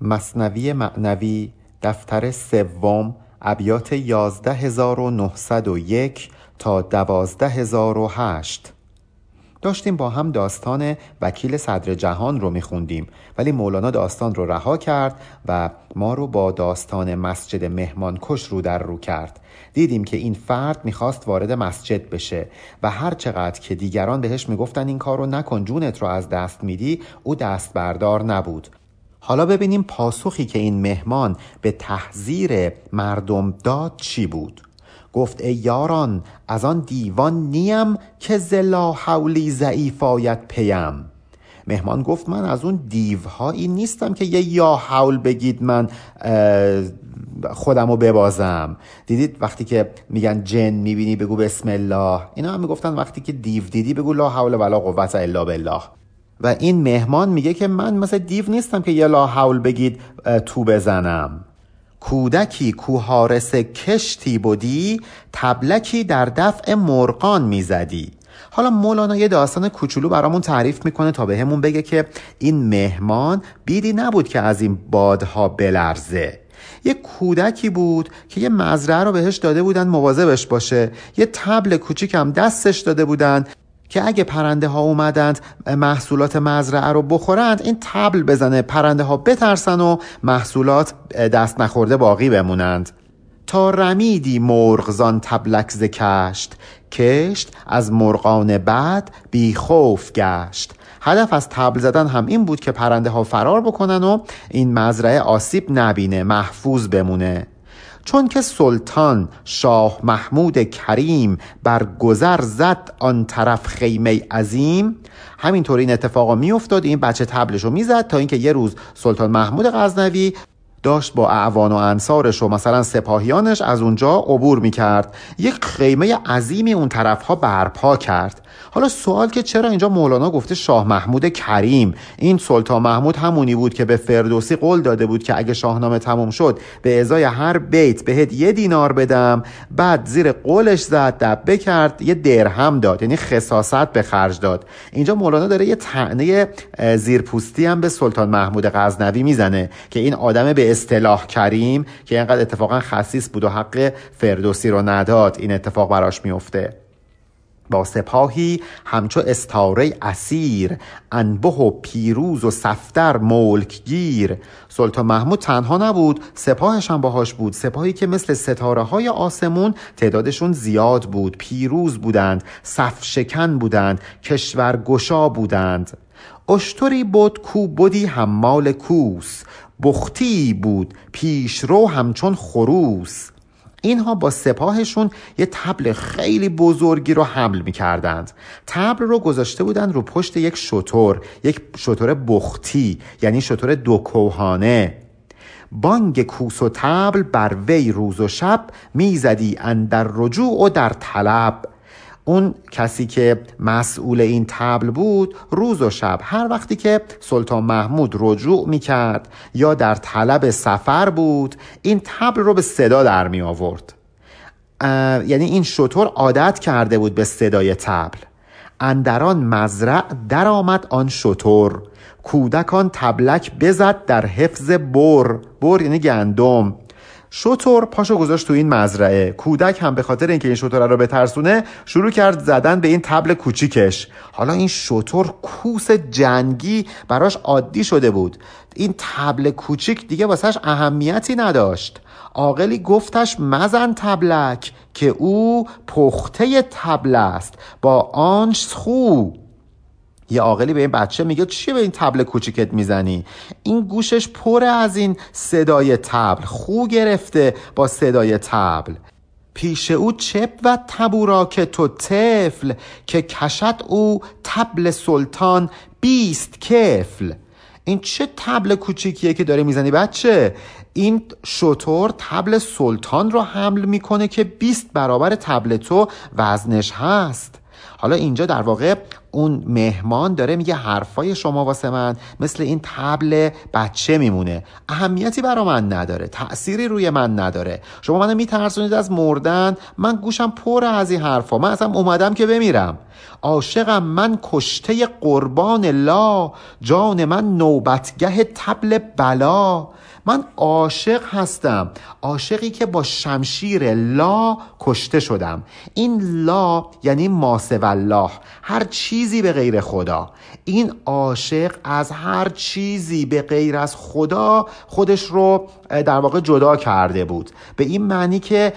مصنوی معنوی دفتر سوم ابیات 11901 تا 12008 داشتیم با هم داستان وکیل صدر جهان رو میخوندیم ولی مولانا داستان رو رها کرد و ما رو با داستان مسجد مهمانکش رو در رو کرد. دیدیم که این فرد می‌خواست وارد مسجد بشه و هر چقدر که دیگران بهش می‌گفتن این کار رو نکن جونت رو از دست میدی او دست بردار نبود. حالا ببینیم پاسخی که این مهمان به تحذیر مردم داد چی بود. گفت ای یاران از آن دیوان نیم که زلا حولی ضعیفایت پیم. مهمان گفت من از اون دیوهایی نیستم که یه یا حول بگید من خودم رو ببازم. دیدید وقتی که میگن جن می‌بینی بگو بسم الله. اینا هم می‌گفتن وقتی که دیو دیدی بگو لا حول ولا قوت الا بالله. و این مهمان میگه که من مثل دیو نیستم که یه لا حول بگید تو بزنم. کودکی کوهارس کشتی بودی تبلکی در دفع مرغان می‌زدی. حالا مولانا یه داستان کوچولو برامون تعریف می‌کنه تا بهمون بگه که این مهمان بیدی نبود که از این بادها بلرزه. یه کودکی بود که یه مزرعه رو بهش داده بودن مواظبش باشه. یه تبل کوچیک هم دستش داده بودن. که اگه پرنده ها اومدند محصولات مزرعه رو بخورند این تبل بزنه پرنده ها بترسن و محصولات دست نخورده باقی بمونند. تا رمیدی مرغزان تبلک ز کشت کشت از مرغان بعد بی خوف گشت. هدف از تبل زدن هم این بود که پرنده ها فرار بکنن و این مزرعه آسیب نبینه محفوظ بمونه. چون که سلطان شاه محمود کریم بر گذر زد آن طرف خیمه عظیم همینطور این اتفاقا میافتاد این بچه تبلش رو می‌زد تا اینکه یه روز سلطان محمود غزنوی داشت با اعوان و انصارش و مثلا سپاهیانش از اونجا عبور می‌کرد. یک خیمه عظیمی اون طرفها برپا کرد. حالا سوال که چرا اینجا مولانا گفته شاه محمود کریم؟ این سلطان محمود همونی بود که به فردوسی قول داده بود که اگه شاهنامه تموم شد به ازای هر بیت بهت یه دینار بدم. بعد زیر قولش زد دبه کرد یه درهم داد یعنی خصاصت به خرج داد. اینجا مولانا داره یه تعنه زیرپوستی هم به سلطان محمود غزنوی می‌زنه که این آدم به اصطلاح کریم که اینقدر اتفاقا خصیص بود و حق فردوسی رو نداد این اتفاق براش میفته. با سپاهی همچو استاره اسیر انبه و پیروز و صفتر ملک گیر سلطان محمود تنها نبود سپاهش هم باهاش بود. سپاهی که مثل ستاره های آسمون تعدادشون زیاد بود پیروز بودند صف شکن بودند کشور گشا بودند. اشتری بود کو بودی حمال کوس بختی بود پیشرو همچون خروس. اینها با سپاهشون یه تبل خیلی بزرگی رو حمل می کردند تبل رو گذاشته بودند رو پشت یک شطور یک شطور بختی یعنی شطور دو کوهانه. بانگ کوس و تبل بر وی روز و شب می‌زدی اندر رجوع و در طلب. اون کسی که مسئول این تبل بود روز و شب هر وقتی که سلطان محمود رجوع می کرد یا در طلب سفر بود این تبل رو به صدا در می آورد یعنی این شطور عادت کرده بود به صدای تبل. اندران مزرع در آمد آن شطور. کودکان تبلک بزد در حفظ بر. بر یعنی گندم. شطور پاشو گذاشت تو این مزرعه. کودک هم به خاطر اینکه این شطور رو بترسونه شروع کرد زدن به این تبل کوچیکش. حالا این شطور کوس جنگی براش عادی شده بود. این تبل کوچیک دیگه واسهش اهمیتی نداشت. عاقلی گفتش مزن تبلک که او پخته تبل است. با آنش خو یه عاقلی به این بچه میگه چی به این تبل کوچیکت می‌زنی؟ این گوشش پر از این صدای تبل خو گرفته با صدای تبل. پیش او چپ و تبورا که تو طفل که کشد او تبل سلطان بیست کفل. این چه تبل کوچیکیه که داره می‌زنی بچه؟ این شطور تبل سلطان رو حمل می‌کنه که 20 برابر تبل تو وزنش هست. حالا اینجا در واقع اون مهمان داره میگه حرفای شما واسه من مثل این تبل بچه میمونه. اهمیتی برا من نداره تأثیری روی من نداره. شما منو میترسونید از مردن من گوشم پر از این حرفا. من اصلا اومدم که بمیرم. عاشقم من کشته قربان لا جان من نوبتگه تبل بلا. من عاشق هستم. عاشقی که با شمشیر لا کشته شدم. این لا یعنی ماسه الله هر چیزی به غیر خدا. این عاشق از هر چیزی به غیر از خدا خودش رو در واقع جدا کرده بود. به این معنی که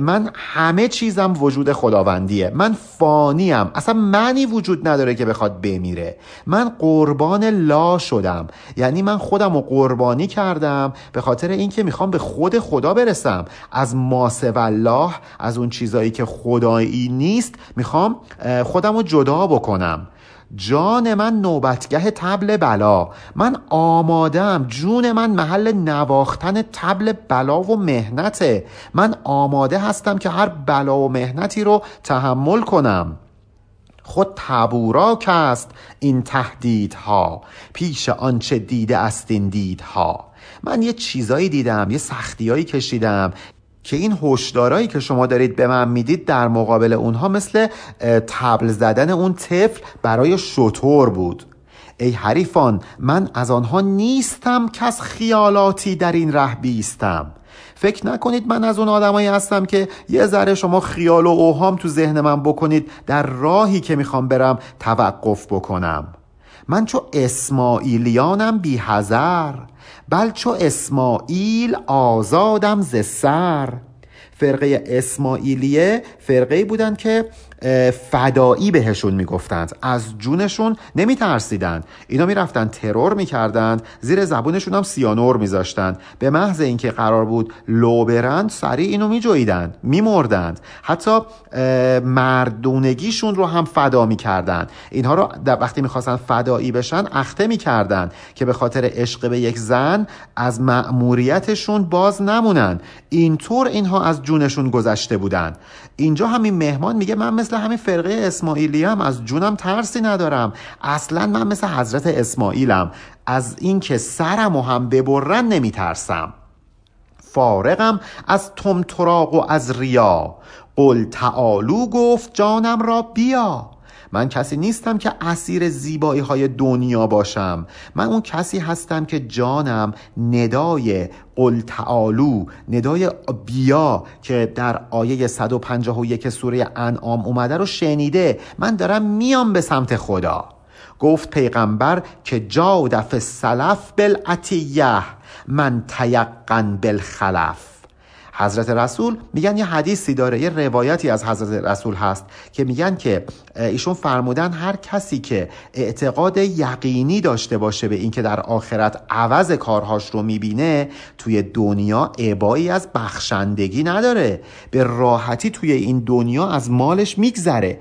من همه چیزم وجود خداوندیه. من فانیم. اصلا معنی وجود نداره که بخواد بمیره. من قربان لا شدم. یعنی من خودم رو قربانی کردم. به خاطر اینکه می‌خوام به خود خدا برسم. از ماسه الله از اون چیزایی که خدایی نیست می‌خوام خودم رو جدا بکنم. جان من نوبتگه تبل بلا. من آمادم. جون من محل نواختن تبل بلا و مهنته. من آماده هستم که هر بلا و مهنتی رو تحمل کنم. خود تبوراک است این تهدیدها. پیش آنچه دیده است این دیدها. من یه چیزایی دیدم یه سختیایی کشیدم که این هشدارایی که شما دارید به من می‌دید در مقابل اونها مثل تبل زدن اون طفل برای شطور بود. ای حریفان من از آنها نیستم که از خیالاتی در این ره بیستم. فکر نکنید من از اون آدمایی هستم که یه ذره شما خیال و اوهام تو ذهن من بکنید در راهی که می‌خوام برم توقف بکنم. من چو اسماعیلیانم بی هزر بل چو اسماعیل آزادم ز سر. فرقه اسماعیلیه فرقه بودن که فدایی بهشون می‌گفتند. از جونشون نمیترسیدند. اینا می‌رفتن ترور می‌کردند. زیر زبونشون هم سیانور میذاشتند. به محض اینکه قرار بود لو برند سریع اینو میجویدند میمردند. حتی مردونگیشون رو هم فدا می‌کردند. اینها رو وقتی می‌خواستن فدایی بشن اخته می‌کردند که به خاطر عشق به یک زن از مأموریتشون باز نمونن. اینطور اینها از جونشون گذشته بودند. اینجا همین مهمان میگه من مثل همین فرقه اسماعیلی هم از جونم ترسی ندارم. اصلا من مثل حضرت اسماعیلم. از اینکه سرم و هم ببرن نمیترسم. فارغم از تمتراق و از ریا. قل تعالو گفت جانم را بیا. من کسی نیستم که اسیر زیبایی های دنیا باشم. من اون کسی هستم که جانم ندای قل تعالو ندای بیا که در آیه 151 سوره انعام اومده رو شنیده. من دارم میام به سمت خدا. گفت پیغمبر که جادف سلف بالعتیه من تیقن بالخلف. حضرت رسول میگن یه حدیثی داره یه روایتی از حضرت رسول هست که میگن که ایشون فرمودن هر کسی که اعتقاد یقینی داشته باشه به اینکه در آخرت عوض کارهاش رو می‌بینه توی دنیا عبایی از بخشندگی نداره. به راحتی توی این دنیا از مالش میگذره.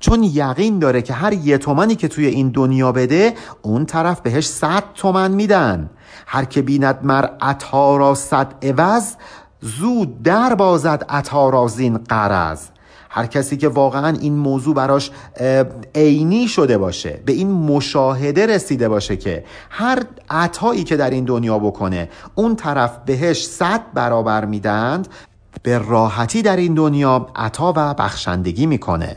چون یقین داره که هر یه تومنی که توی این دنیا بده اون طرف بهش صد تومن میدن. هر که بیند مر عطا را صد عوض زود در بازد عطا را قرض. هر کسی که واقعا این موضوع براش عینی شده باشه به این مشاهده رسیده باشه که هر عطایی که در این دنیا بکنه اون طرف بهش صد برابر میدند به راحتی در این دنیا عطا و بخشندگی می‌کنه.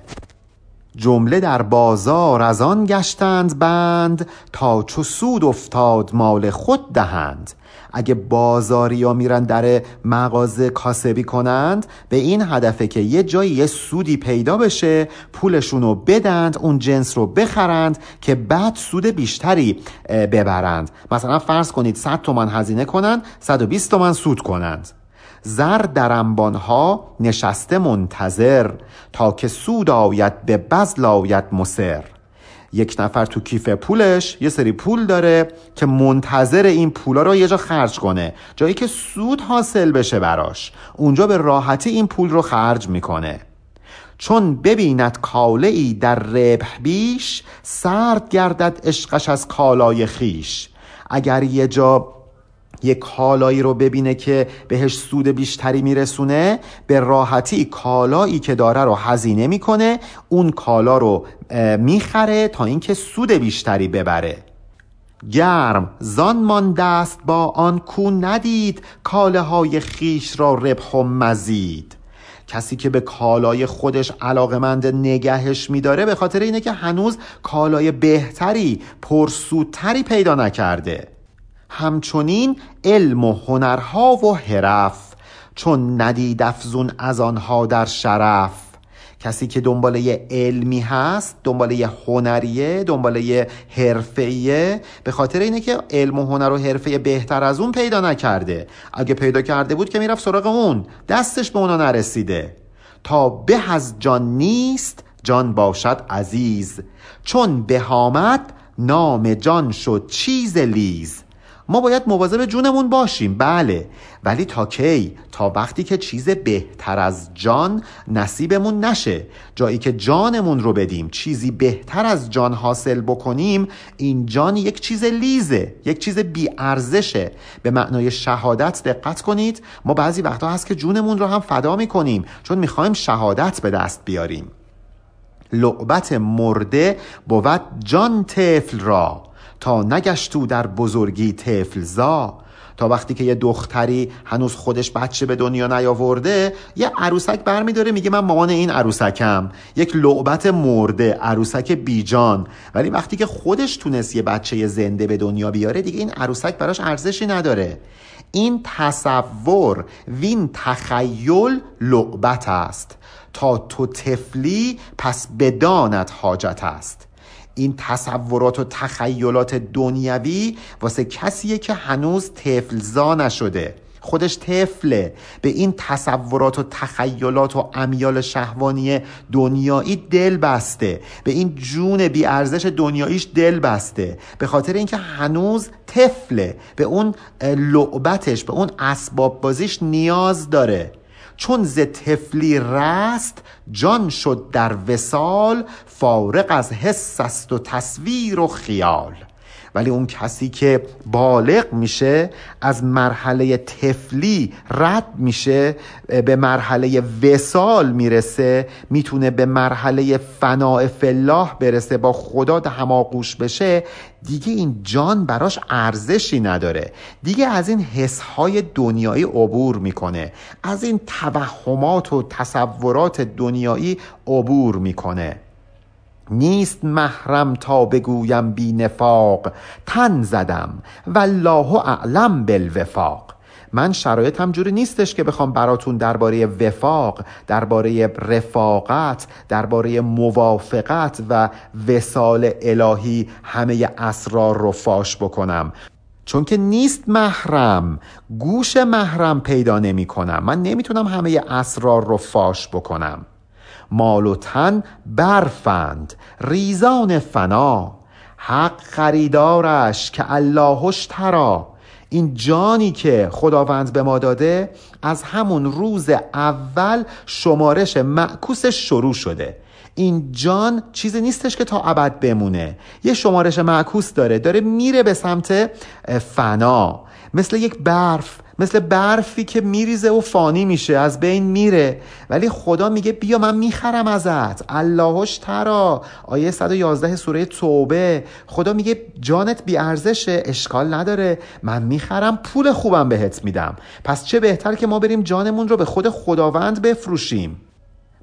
جمله در بازار از آن گشتند بند تا چو سود افتاد مال خود دهند. اگه بازاری ها میرن در مغازه کاسبی کنند به این هدفه که یه جایی یه سودی پیدا بشه پولشون رو بدند اون جنس رو بخرند که بعد سود بیشتری ببرند. مثلا فرض کنید 100 تومن هزینه کنند 120 تومن سود کنند. زر در انبانها نشسته منتظر تا که سود آید به بزل آید مصر. یک نفر تو کیف پولش یه سری پول داره که منتظر این پولا رو یه جا خرج کنه. جایی که سود حاصل بشه براش. اونجا به راحتی این پول رو خرج می‌کنه. چون ببیند کاله ای در ربح بیش سرد گردد عشقش از کالای خیش اگر یه جا یک کالایی رو ببینه که بهش سود بیشتری میرسونه به راحتی کالایی که داره رو هزینه می‌کنه اون کالا رو می‌خره تا اینکه سود بیشتری ببره. گرم زان مانده است با آن کو ندید کاله های خیش را ربح و مزید. کسی که به کالای خودش علاقمند نگهش میداره به خاطر اینه که هنوز کالای بهتری پرسودتری پیدا نکرده. همچنین علم و هنرها و حرف چون ندید افزون از آنها در شرف. کسی که دنبال یه علمی هست دنبال یه هنریه دنبال یه حرفه‌ایه به خاطر اینه که علم و هنر و حرفه بهتر از اون پیدا نکرده. اگه پیدا کرده بود که می‌رفت سراغ اون دستش به اونا نرسیده. تا به از جان نیست جان باشد عزیز. چون بهامد نام جان شد چیز لیز. ما باید مواظب جونمون باشیم بله. ولی تا کی؟ تا وقتی که چیز بهتر از جان نصیبمون نشه. جایی که جانمون رو بدیم چیزی بهتر از جان حاصل بکنیم این جان یک چیز لیزه یک چیز بی ارزشه به معنای شهادت دقت کنید. ما بعضی وقتا هست که جونمون رو هم فدا می‌کنیم چون می‌خوایم شهادت به دست بیاریم. لعبت مرده بود جان طفل را. تا نگشتو در بزرگی تفلزا تا وقتی که یه دختری هنوز خودش بچه به دنیا نیاورده یه عروسک برمیداره میگه من مامان این عروسکم. یک لعبت مرده عروسک بیجان. ولی وقتی که خودش تونست یه بچه زنده به دنیا بیاره دیگه این عروسک براش ارزشی نداره. این تصور وین تخیل لعبت است. تا تو تفلی پس بدانت حاجت است. این تصورات و تخیلات دنیوی واسه کسیه که هنوز تفلزا نشده. خودش طفله. به این تصورات و تخیلات و امیال شهوانی دنیایی دل بسته. به این جون بیارزش دنیاییش دل بسته. به خاطر اینکه هنوز طفله. به اون لعبتش به اون اسباب بازیش نیاز داره. چون ز تفلی رست جان شد در وسال فارق از حس است و تصویر و خیال. ولی اون کسی که بالغ میشه از مرحله تفلی رد میشه به مرحله وسال می‌رسه می‌تونه به مرحله فناع فلاح برسه با خدا هماغوش بشه. دیگه این جان براش ارزشی نداره. دیگه از این حسهای دنیایی عبور می‌کنه. از این توهمات و تصورات دنیایی عبور می‌کنه. نیست محرم تا بگویم بی نفاق. تن زدم والله اعلم بالوفاق. من شرایطم جوری نیستش که بخوام براتون درباره وفاق درباره رفاقت درباره موافقت و وسال الهی همه اسرار رو فاش بکنم. چون که نیست محرم گوش محرم پیدا نمی کنم من نمی‌تونم همه اسرار رو فاش بکنم. مال و تن برفند. ریزان فنا. حق خریدارش که اللهش ترا این جانی که خداوند به ما داده از همون روز اول شمارش معکوسش شروع شده. این جان چیزی نیستش که تا ابد بمونه. یه شمارش معکوس داره داره میره به سمت فنا. مثل یک برف. مثل برفی که میریزه و فانی میشه از بین میره. ولی خدا میگه بیا من می‌خرم ازت. اللهش ترا. آیه 111 سوره توبه. خدا میگه جانت بی ارزشه اشکال نداره. من می‌خرم پول خوبم بهت میدم. پس چه بهتر که ما بریم جانمون رو به خود خداوند بفروشیم؟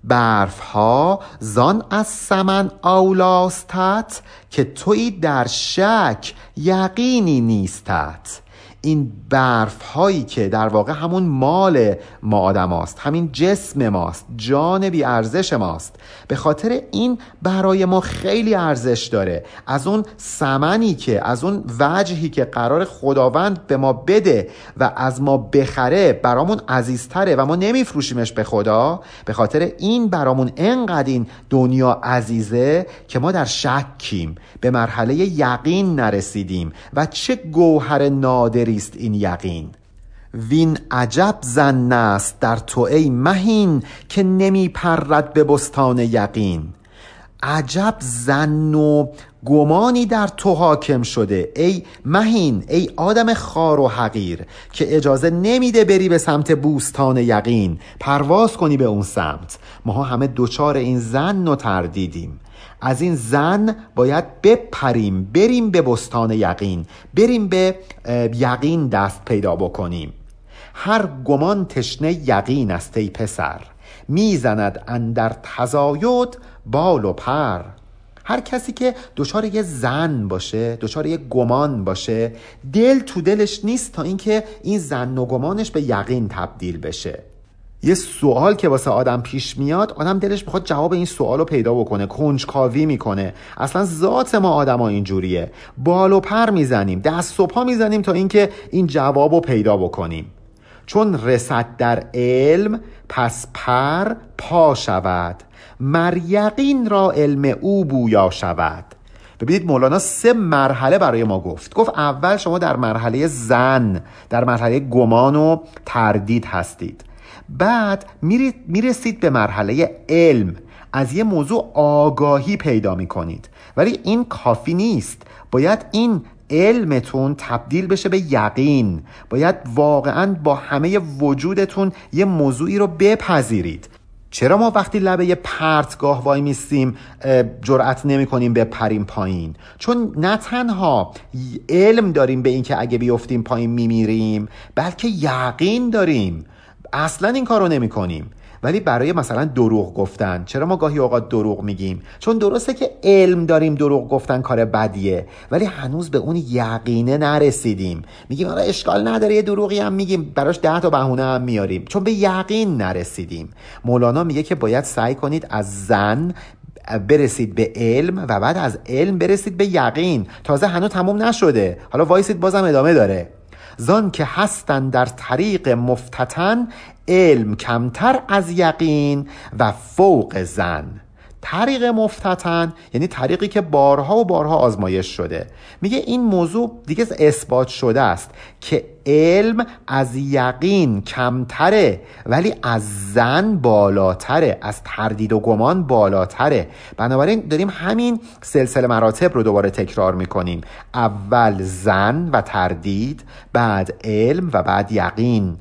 برف ها زان از سمن اولاستت که توی در شک یقینی نیستت. این برف هایی که در واقع همون مال ما آدم است همین جسم ماست جان بی ارزش ماست. به خاطر این برای ما خیلی ارزش داره. از اون سمنی که از اون وجهی که قرار خداوند به ما بده و از ما بخره برامون عزیزتره و ما نمیفروشیمش به خدا به خاطر این برامون انقدر این دنیا عزیزه که ما در شکیم به مرحله یقین نرسیدیم و چه گوهر نادری است این یقین. وین عجب زن است در تو ای مهین که نمی پرد به بستان یقین. عجب زن و گمانی در تو حاکم شده. ای مهین ای آدم خار و حقیر که اجازه نمیده بری به سمت بوستان یقین. پرواز کنی به اون سمت. ماها همه دوچار این زن و تردیدیم. از این زن باید بپریم بریم به بستان یقین بریم به یقین دست پیدا بکنیم. هر گمان تشنه یقین است ای پسر. می‌زند اندر تزاید بال و پر. هر کسی که دچار یه زن باشه دچار یه گمان باشه دل تو دلش نیست تا اینکه این زن و گمانش به یقین تبدیل بشه. یه سوال که واسه آدم پیش میاد آدم دلش می‌خواد جواب این سوال رو پیدا بکنه کنجکاوی می‌کنه. اصلا ذات ما آدما اینجوریه. بال و پر می‌زنیم دست و پا می‌زنیم تا اینکه این جواب رو پیدا بکنیم. چون رسد در علم پس پر پا شود. مریقین را علم او بویا شود. ببینید مولانا سه مرحله برای ما گفت. گفت اول شما در مرحله زن در مرحله گمان و تردید هستید. بعد می‌رسید به مرحله علم. از یه موضوع آگاهی پیدا می‌کنید. ولی این کافی نیست. باید این علمتون تبدیل بشه به یقین. باید واقعا با همه وجودتون یه موضوعی رو بپذیرید. چرا ما وقتی لبه پرتگاه وای میستیم جرأت نمی کنیم به پریم پایین؟ چون نه تنها علم داریم به اینکه اگه بیفتیم پایین میمیریم بلکه یقین داریم. اصلا این کار رو نمی کنیم ولی برای مثلا دروغ گفتن. چرا ما گاهی اوقات دروغ میگیم؟ چون درسته که علم داریم دروغ گفتن کار بدیه. ولی هنوز به اون یقینه نرسیدیم. میگیم آره اشکال نداره یه دروغی هم میگیم. براش ده تا بهونه هم میاریم. چون به یقین نرسیدیم. مولانا میگه که باید سعی کنید از زن برسید به علم و بعد از علم برسید به یقین. تازه هنوز تموم نشده. حالا وایسید بازم ادامه داره. زان که هستن در طریق مفتتن علم کمتر از یقین و فوق زن طریق مفتتن یعنی طریقی که بارها و بارها آزمایش شده. میگه این موضوع دیگه اثبات شده است که علم از یقین کمتره ولی از زن بالاتره از تردید و گمان بالاتره. بنابراین داریم همین سلسله مراتب رو دوباره تکرار می‌کنیم. اول زن و تردید بعد علم و بعد یقین.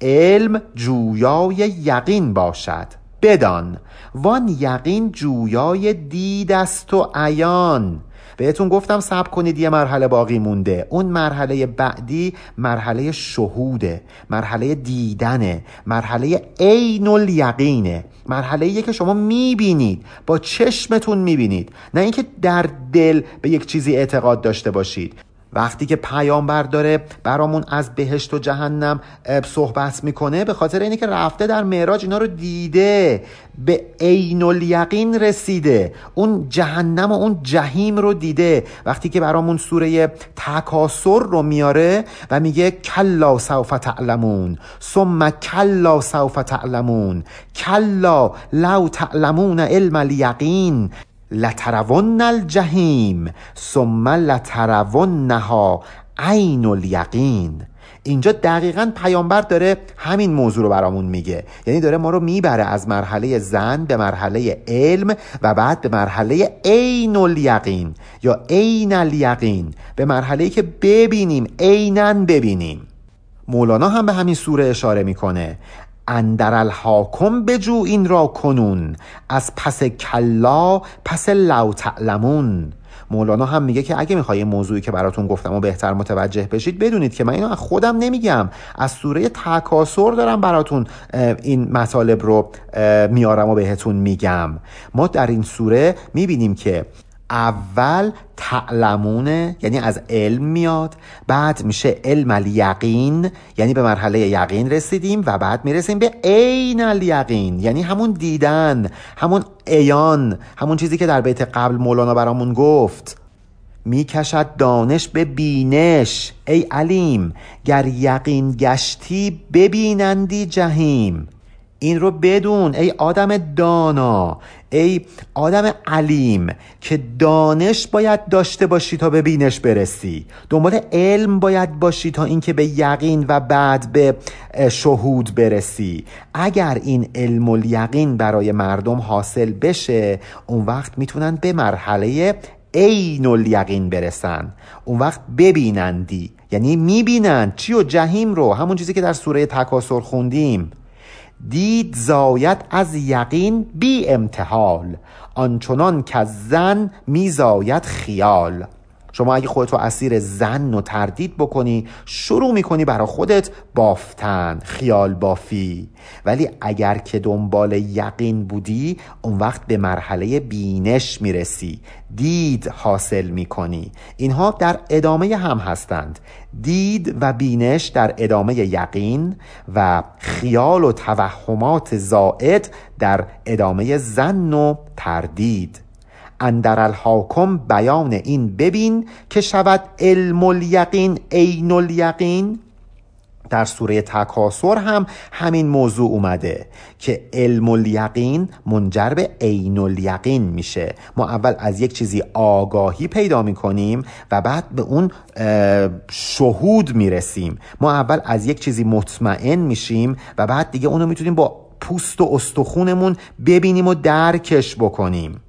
علم جویای یقین باشد. بدان. وان یقین جویای دید است و عیان. بهتون گفتم صبر کنید یه مرحله باقی مونده. اون مرحله بعدی مرحله شهوده مرحله دیدنه مرحله عین الیقینه مرحله که شما می‌بینید با چشمتون می‌بینید. نه اینکه در دل به یک چیزی اعتقاد داشته باشید. وقتی که پیامبر داره برامون از بهشت و جهنم صحبت می‌کنه به خاطر اینه که رفته در معراج اینا رو دیده به عین الیقین رسیده. اون جهنم و اون جهیم رو دیده. وقتی که برامون سوره تکاسر رو میاره و میگه کلا سوف تعلمون ثم کلا سوف تعلمون کلا لو تعلمون علم الیقین. لترون الجهیم ثم لترونها عین الیقین. اینجا دقیقا پیامبر داره همین موضوع رو برامون میگه. یعنی داره ما رو می‌بره از مرحله زن به مرحله علم و بعد به مرحله عین الیقین یا عین الیقین. به مرحله که ببینیم عینا ببینیم. مولانا هم به همین سوره اشاره می‌کنه. اندر الحاکم بجو این را کنون. از پس کلا پس لو تعلمون. مولانا هم میگه که اگه می‌خوای موضوعی که براتون گفتم و بهتر متوجه بشید بدونید که من اینو از خودم نمیگم. از سوره تکاسر دارم براتون این مطالب رو میارم و بهتون میگم. ما در این سوره می‌بینیم که اول تعلمونه یعنی از علم میاد بعد میشه علم الیقین یعنی به مرحله یقین رسیدیم و بعد می‌رسیم به عین الیقین یعنی همون دیدن همون ایان همون چیزی که در بیت قبل مولانا برامون گفت. می‌کشد دانش به بینش ای علیم گر یقین گشتی ببینندی جهیم. این رو بدون ای آدم دانا ای آدم علیم که دانش باید داشته باشی تا به بینش برسی. دنبال علم باید باشی تا اینکه به یقین و بعد به شهود برسی. اگر این علم و یقین برای مردم حاصل بشه اون وقت می‌تونن به مرحله عین الیقین برسن. اون وقت ببینندی. یعنی می‌بینند چی و جهیم رو. همون چیزی که در سوره تکاسر خوندیم. دید زاید از یقین بی امتحال آنچنان که زن میزاید خیال. شما اگه خودت رو اسیر زن و تردید بکنی شروع می‌کنی برا خودت بافتن خیال بافی. ولی اگر که دنبال یقین بودی اون وقت به مرحله بینش می‌رسی. دید حاصل می‌کنی. اینها در ادامه هم هستند. دید و بینش در ادامه یقین و خیال و توهمات زائد در ادامه زن و تردید. اندر الحاکم بیان این ببین که شود علم الیقین عین الیقین. در سوره تکاسر هم همین موضوع اومده که علم الیقین منجر به عین الیقین میشه. ما اول از یک چیزی آگاهی پیدا می‌کنیم و بعد به اون شهود می‌رسیم. ما اول از یک چیزی مطمئن میشیم و بعد دیگه اونو می‌تونیم با پوست و استخونمون ببینیم و درکش بکنیم.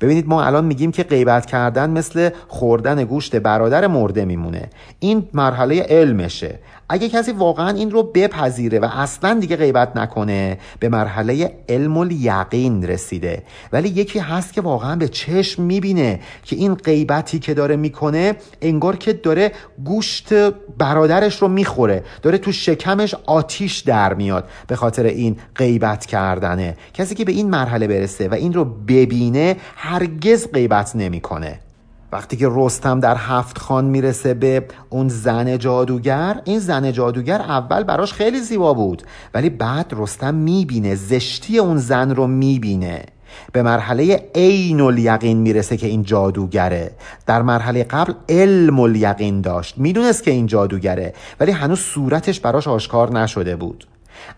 ببینید ما الان میگیم که غیبت کردن مثل خوردن گوشت برادر مرده میمونه. این مرحله علمشه. اگه کسی واقعا این رو بپذیره و اصلا دیگه غیبت نکنه به مرحله علم الیقین رسیده. ولی یکی هست که واقعا به چشم می‌بینه که این غیبتی که داره می‌کنه انگار که داره گوشت برادرش رو می‌خوره. داره تو شکمش آتیش در میاد به خاطر این غیبت کردنه. کسی که به این مرحله برسه و این رو ببینه هرگز غیبت نمی‌کنه. وقتی که رستم در هفت خان می‌رسه به اون زن جادوگر این زن جادوگر اول براش خیلی زیبا بود. ولی بعد رستم می‌بینه زشتی اون زن رو می‌بینه. به مرحله عین الیقین می‌رسه که این جادوگره. در مرحله قبل علم الیقین داشت. می‌دونست که این جادوگره ولی هنوز صورتش براش آشکار نشده بود.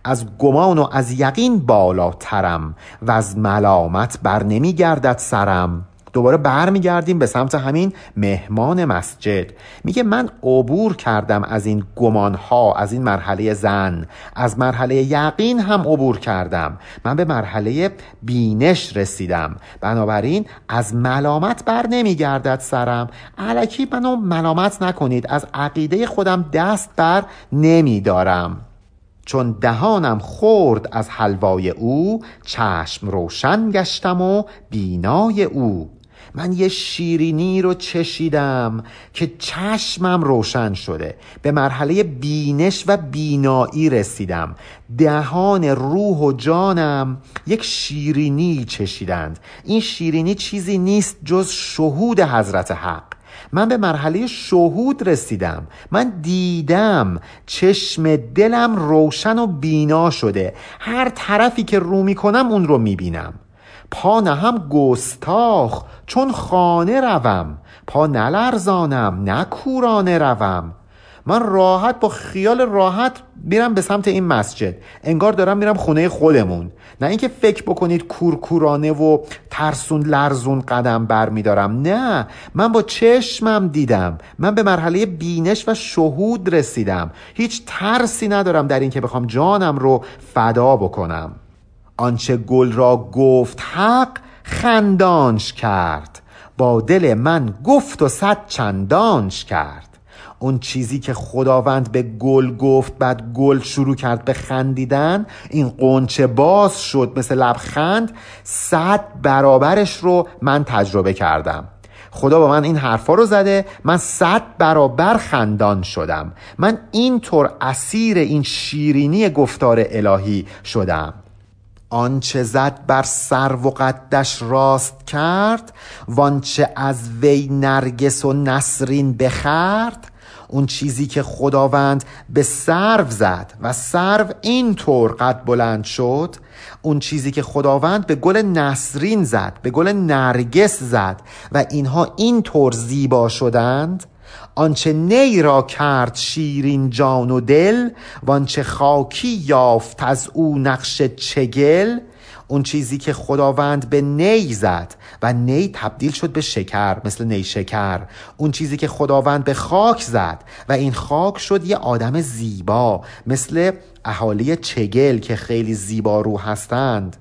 از گمان و از یقین بالاترم و از ملامت بر نمیگردد سرم. دوباره برمیگردیم به سمت همین مهمان مسجد. میگه من عبور کردم از این گمان ها از این مرحله زن. از مرحله یقین هم عبور کردم. من به مرحله بینش رسیدم. بنابراین از ملامت بر نمیگردد سرم. علکی منو ملامت نکنید. از عقیده خودم دست بر نمیدارم. چون دهانم خورد از حلوای او چشم روشن گشتم و بینای او. من یه شیرینی رو چشیدم که چشمم روشن شده. به مرحله بینش و بینایی رسیدم. دهان روح و جانم یک شیرینی چشیدند. این شیرینی چیزی نیست جز شهود حضرت حق. من به مرحله شهود رسیدم. من دیدم چشم دلم روشن و بینا شده. هر طرفی که رو می‌کنم اون رو می‌بینم. پا نهم گستاخ چون خانه روم. پا نلرزانم نه کورانه روم. من راحت با خیال راحت میرم به سمت این مسجد. انگار دارم میرم خونه خودمون. نه اینکه فکر بکنید کورکورانه و ترسون لرزون قدم بر میدارم نه من با چشمم دیدم. من به مرحله بینش و شهود رسیدم. هیچ ترسی ندارم در اینکه بخوام جانم رو فدا بکنم. آنچه گل را گفت حق خندانش کرد با دل من گفت و صد چندانش کرد. اون چیزی که خداوند به گل گفت بعد گل شروع کرد به خندیدن این قنچه باز شد مثل لبخند صد برابرش رو من تجربه کردم. خدا با من این حرفا رو زده من صد برابر خندان شدم. من اینطور اسیر این شیرینی گفتار الهی شدم. آنچه زد بر سر و قدش راست کرد وانچه از وی نرگس و نسرین بخرد اون چیزی که خداوند به سرو زد و سرو اینطور قد بلند شد اون چیزی که خداوند به گل نسرین زد به گل نرگس زد و اینها اینطور زیبا شدند آنچه نی را کرد شیرین جان و دل وانچه خاکی یافت از او نقش چگل اون چیزی که خداوند به نی زد و نی تبدیل شد به شکر مثل نی شکر. اون چیزی که خداوند به خاک زد و این خاک شد یه آدم زیبا مثل اهالی چگل که خیلی زیبا رو هستند.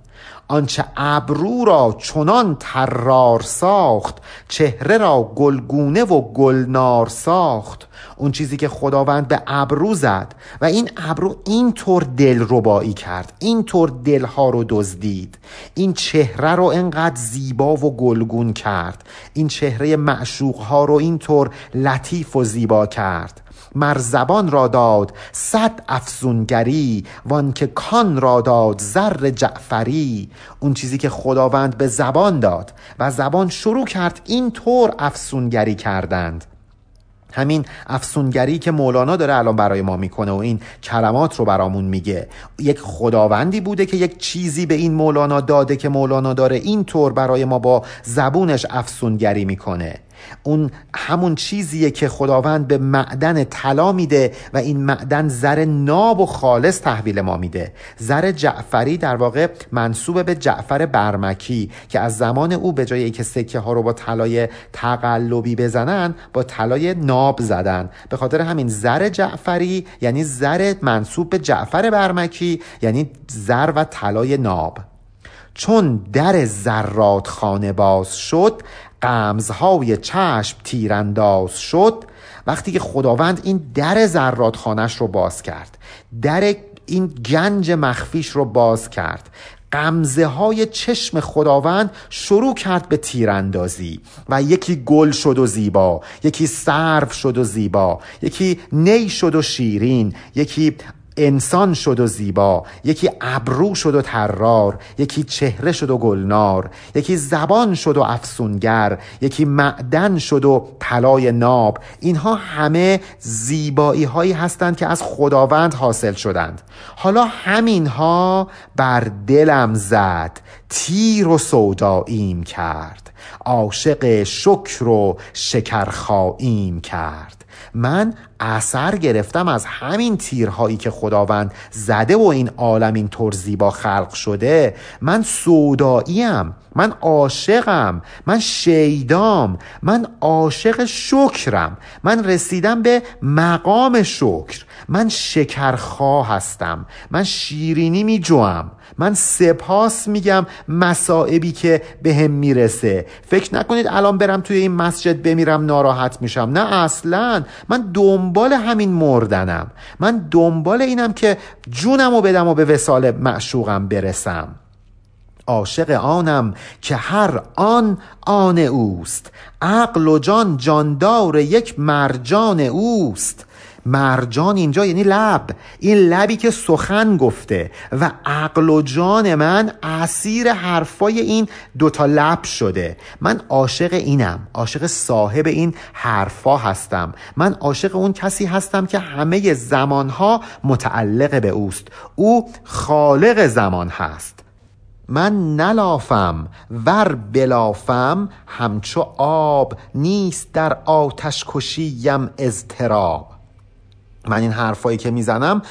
آنچه ابرو را چنان ترار ساخت چهره را گلگونه و گلنار ساخت. اون چیزی که خداوند به ابرو زد و این ابرو اینطور دل ربایی کرد اینطور دلها رو دزدید. این چهره رو انقدر زیبا و گلگون کرد. این چهره معشوق ها رو اینطور لطیف و زیبا کرد. مر زبان را داد صد افزونگری وان که کان را داد زر جعفری. اون چیزی که خداوند به زبان داد و زبان شروع کرد این طور افسونگری کردند. همین افسونگری که مولانا داره الان برای ما می‌کنه و این کلمات رو برامون میگه. یک خداوندی بوده که یک چیزی به این مولانا داده که مولانا داره اینطور برای ما با زبونش افسونگری می‌کنه. اون همون چیزیه که خداوند به معدن طلا میده و این معدن زر ناب و خالص تحویل ما میده. زر جعفری در واقع منصوب به جعفر برمکی که از زمان او به جای اینکه سکه ها رو با طلای تقلبی بزنن با طلای ناب زدن. به خاطر همین زر جعفری یعنی زر منصوب به جعفر برمکی یعنی زر و طلای ناب. چون در زرات خانه باز شد قمزهای چشم تیرانداز شد وقتی که خداوند این در زرات خانش رو باز کرد. در این گنج مخفیش رو باز کرد. قمزه های چشم خداوند شروع کرد به تیراندازی و یکی گل شد و زیبا یکی سرو شد و زیبا یکی نی شد و شیرین یکی انسان شد و زیبا یکی ابرو شد و ترار یکی چهره شد و گلنار یکی زبان شد و افسونگر یکی معدن شد و طلای ناب. اینها همه زیبایی هایی هستند که از خداوند حاصل شدند. حالا همینها بر دلم زد تیر و سوداییم کرد عاشق شکر و شکرخاییم کرد. من اثر گرفتم از همین تیرهایی که خداوند زده و این عالم این طور زیبا خلق شده. من سوداییم من عاشقم من شیدام من عاشق شکرم. من رسیدم به مقام شکر. من شکرخواه هستم. من شیرینی می جوام من سپاس میگم مسائبی که به هم می‌رسه. فکر نکنید الان برم توی این مسجد بمیرم ناراحت میشم. نه اصلا. من دنبال همین مردنم. من دنبال اینم که جونم و بدم و به وسال معشوقم برسم. عاشق آنم که هر آن آن اوست. عقل و جان جاندار یک مرجان اوست. مرجان اینجا یعنی لب. این لبی که سخن گفته و عقل و جان من اسیر حرفای این دوتا لب شده. من عاشق اینم. عاشق صاحب این حرفا هستم. من عاشق اون کسی هستم که همه زمانها متعلق به اوست. او خالق زمان هست. من نلافم. ور بلافم همچو آب نیست در آتش کشیم اضطراب. من این حرفایی که می‌زنم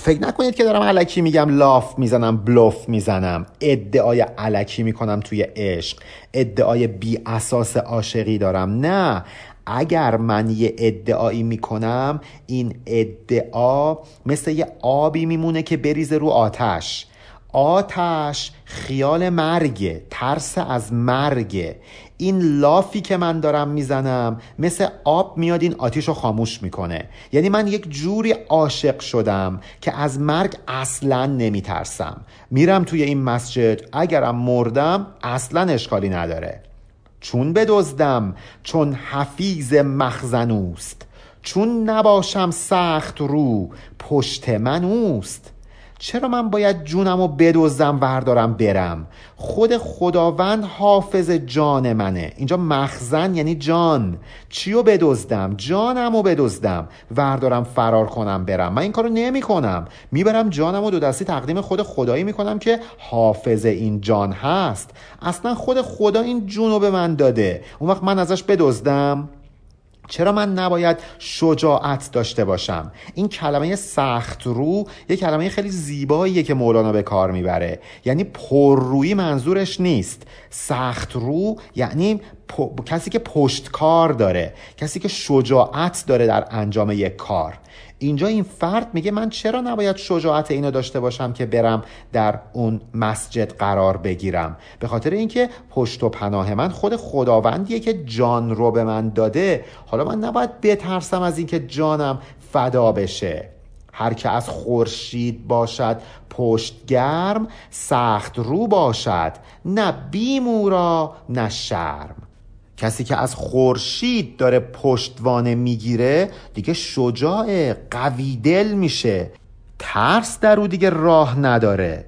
فکر نکنید که دارم علکی میگم لاف می‌زنم بلوف می‌زنم. ادعای علکی می‌کنم توی عشق. ادعای بی اساس عاشقی دارم. نه. اگر من یه ادعایی می‌کنم این ادعا مثل یه آبی میمونه که بریزه رو آتش. آتش خیال مرگه ترس از مرگه. این لافی که من دارم می‌زنم مثل آب میاد این آتیش رو خاموش می‌کنه. یعنی من یک جوری عاشق شدم که از مرگ اصلا نمیترسم. میرم توی این مسجد اگرم مردم اصلا اشکالی نداره. چون بدزدم چون حفیظ مخزنوست. چون نباشم سخت رو پشت من اوست. چرا من باید جونم رو بدوزم وردارم برم؟ خود خداوند حافظ جان منه. اینجا مخزن یعنی جان. چیو بدزدم؟ جانم رو بدزدم. وردارم فرار کنم برم. من این کارو نمی کنم می‌برم جانم رو دو دستی تقدیم خود خدایی می‌کنم که حافظ این جان هست. اصلا خود خدا این جون رو به من داده. اون وقت من ازش بدزدم. چرا من نباید شجاعت داشته باشم؟ این کلمه سخت رو یه کلمه خیلی زیباییه که مولانا به کار می‌بره. یعنی پررویی منظورش نیست. سخت رو یعنی کسی که پشتکار داره کسی که شجاعت داره در انجام یک کار. اینجا این فرد میگه من چرا نباید شجاعت اینو داشته باشم که برم در اون مسجد قرار بگیرم؟ به خاطر اینکه پشت و پناه من خود خداوندیه که جان رو به من داده. حالا من نباید بترسم از اینکه جانم فدا بشه. هر که از خورشید باشد پشت گرم سخت رو باشد. نه بیمورا نه شرم. کسی که از خورشید داره پشتوانه می‌گیره دیگه شجاع قوی دل میشه. ترس در او دیگه راه نداره.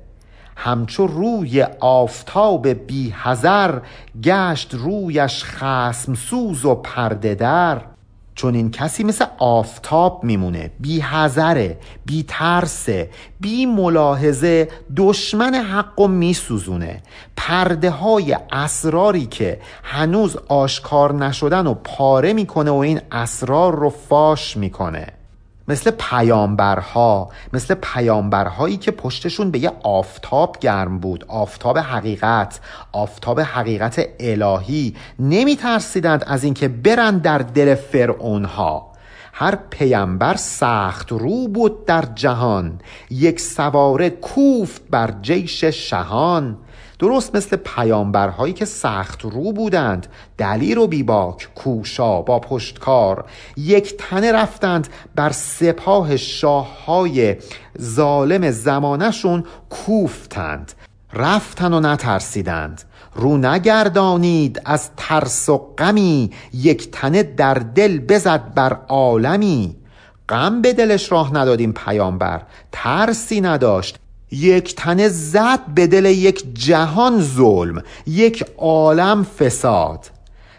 همچو روی آفتاب بی هزر گشت رویش خسم سوز و پرده در. چون این کسی مثل آفتاب میمونه بی حذره بی ترسه بی ملاحظه دشمن حق و میسوزونه. پرده های اسراری که هنوز آشکار نشدن و پاره می‌کنه و این اسرار رو فاش می‌کنه. مثل پیامبرها مثل پیامبرهایی که پشتشون به یه آفتاب گرم بود آفتاب حقیقت آفتاب حقیقت الهی. نمی ترسیدند از اینکه برند در دل فرعونها. هر پیامبر سخت رو بود در جهان یک سواره کوفت بر جیش شهان. درست مثل پیامبرهایی که سخت رو بودند. دلیر و بیباک کوشا با پشتکار. یک تنه رفتند بر سپاه شاههای ظالم زمانشون کوفتند. رفتن و نترسیدند. رو نگردانید از ترس و غمی. یک تنه در دل بزد بر عالمی. غم به دلش راه ندادیم پیامبر. ترسی نداشت. یک تنه زد به دل یک جهان ظلم یک عالم فساد.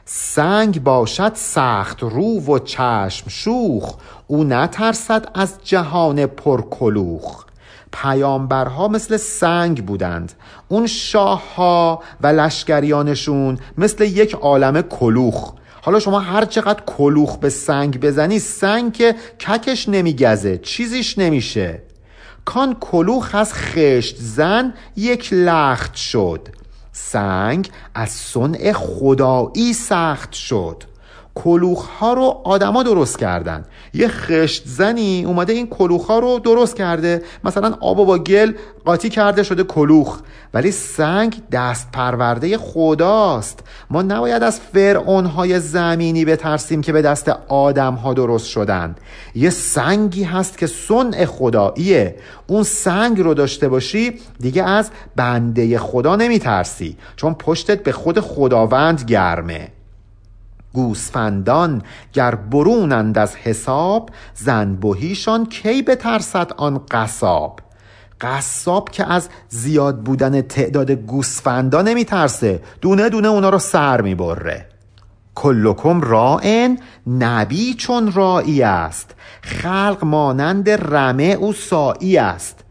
سنگ باشد سخت رو و چشم شوخ او نترسد از جهان پرکلوخ. پیامبرها مثل سنگ بودند. اون شاهها و لشکریانشون مثل یک عالم کلوخ. حالا شما هر چقدر کلوخ به سنگ بزنی سنگ که ککش نمیگزه چیزیش نمیشه. کان کلوخ از خشت زن یک لخت شد. سنگ از صنع خدایی سخت شد. کلوخ ها رو آدما درست کردن. یه خشت زنی اومده این کلوخ ها رو درست کرده. مثلا آب و با گل قاطی کرده شده کلوخ. ولی سنگ دست پرورده خداست. ما نباید از فرعون های زمینی بترسیم که به دست آدم ها درست شدن. یه سنگی هست که صنع خداییه. اون سنگ رو داشته باشی دیگه از بنده خدا نمیترسی. چون پشتت به خود خداوند گرمه. گوسفندان گر برونند از حساب زن بهیشان کی بترسد آن قصاب؟ قصاب که از زیاد بودن تعداد گوسفندا نمیترسه. دونه دونه اونا رو سر می‌بره. کلکم رائن نبی چون رائی است. خلق مانند رمه او سایی است.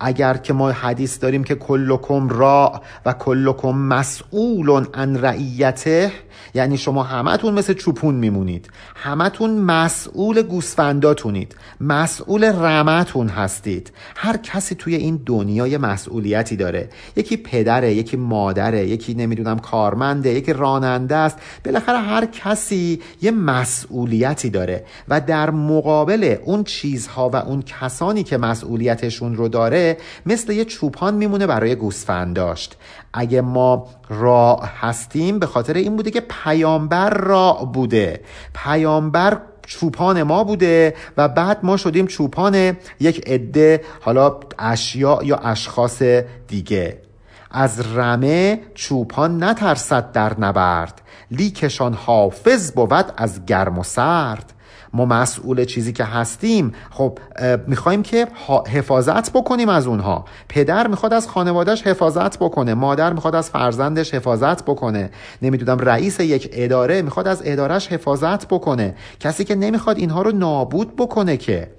اگر که ما حدیث داریم که کلکم را و کلکم مسئول عن رعیته یعنی شما همتون مثل چوپون میمونید. همتون مسئول گوسفنداتونید. مسئول رمتون هستید. هر کسی توی این دنیای مسئولیتی داره. یکی پدره یکی مادره یکی نمی‌دونم کارمنده یکی راننده است. بالاخره هر کسی یه مسئولیتی داره و در مقابل اون چیزها و اون کسانی که مسئولیتشون رو داره مثل یه چوپان میمونه برای گوسفند داشت اگه ما را هستیم به خاطر این بوده که پیامبر را بوده. پیامبر چوپان ما بوده و بعد ما شدیم چوپان یک عده حالا اشیاء یا اشخاص دیگه. از رمه چوپان نترسد در نبرد. لیکشان حافظ بود از گرم و سرد. ما مسئول چیزی که هستیم. خب می‌خوایم که حفاظت بکنیم از اونها. پدر می‌خواد از خانوادهش حفاظت بکنه. مادر می‌خواد از فرزندش حفاظت بکنه. نمی‌دونم رئیس یک اداره می‌خواد از ادارش حفاظت بکنه. کسی که نمی‌خواد اینها رو نابود بکنه که.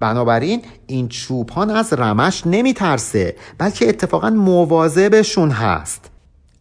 بنابراین این چوپان از رمش نمیترسه بلکه اتفاقا مواظبشون هست.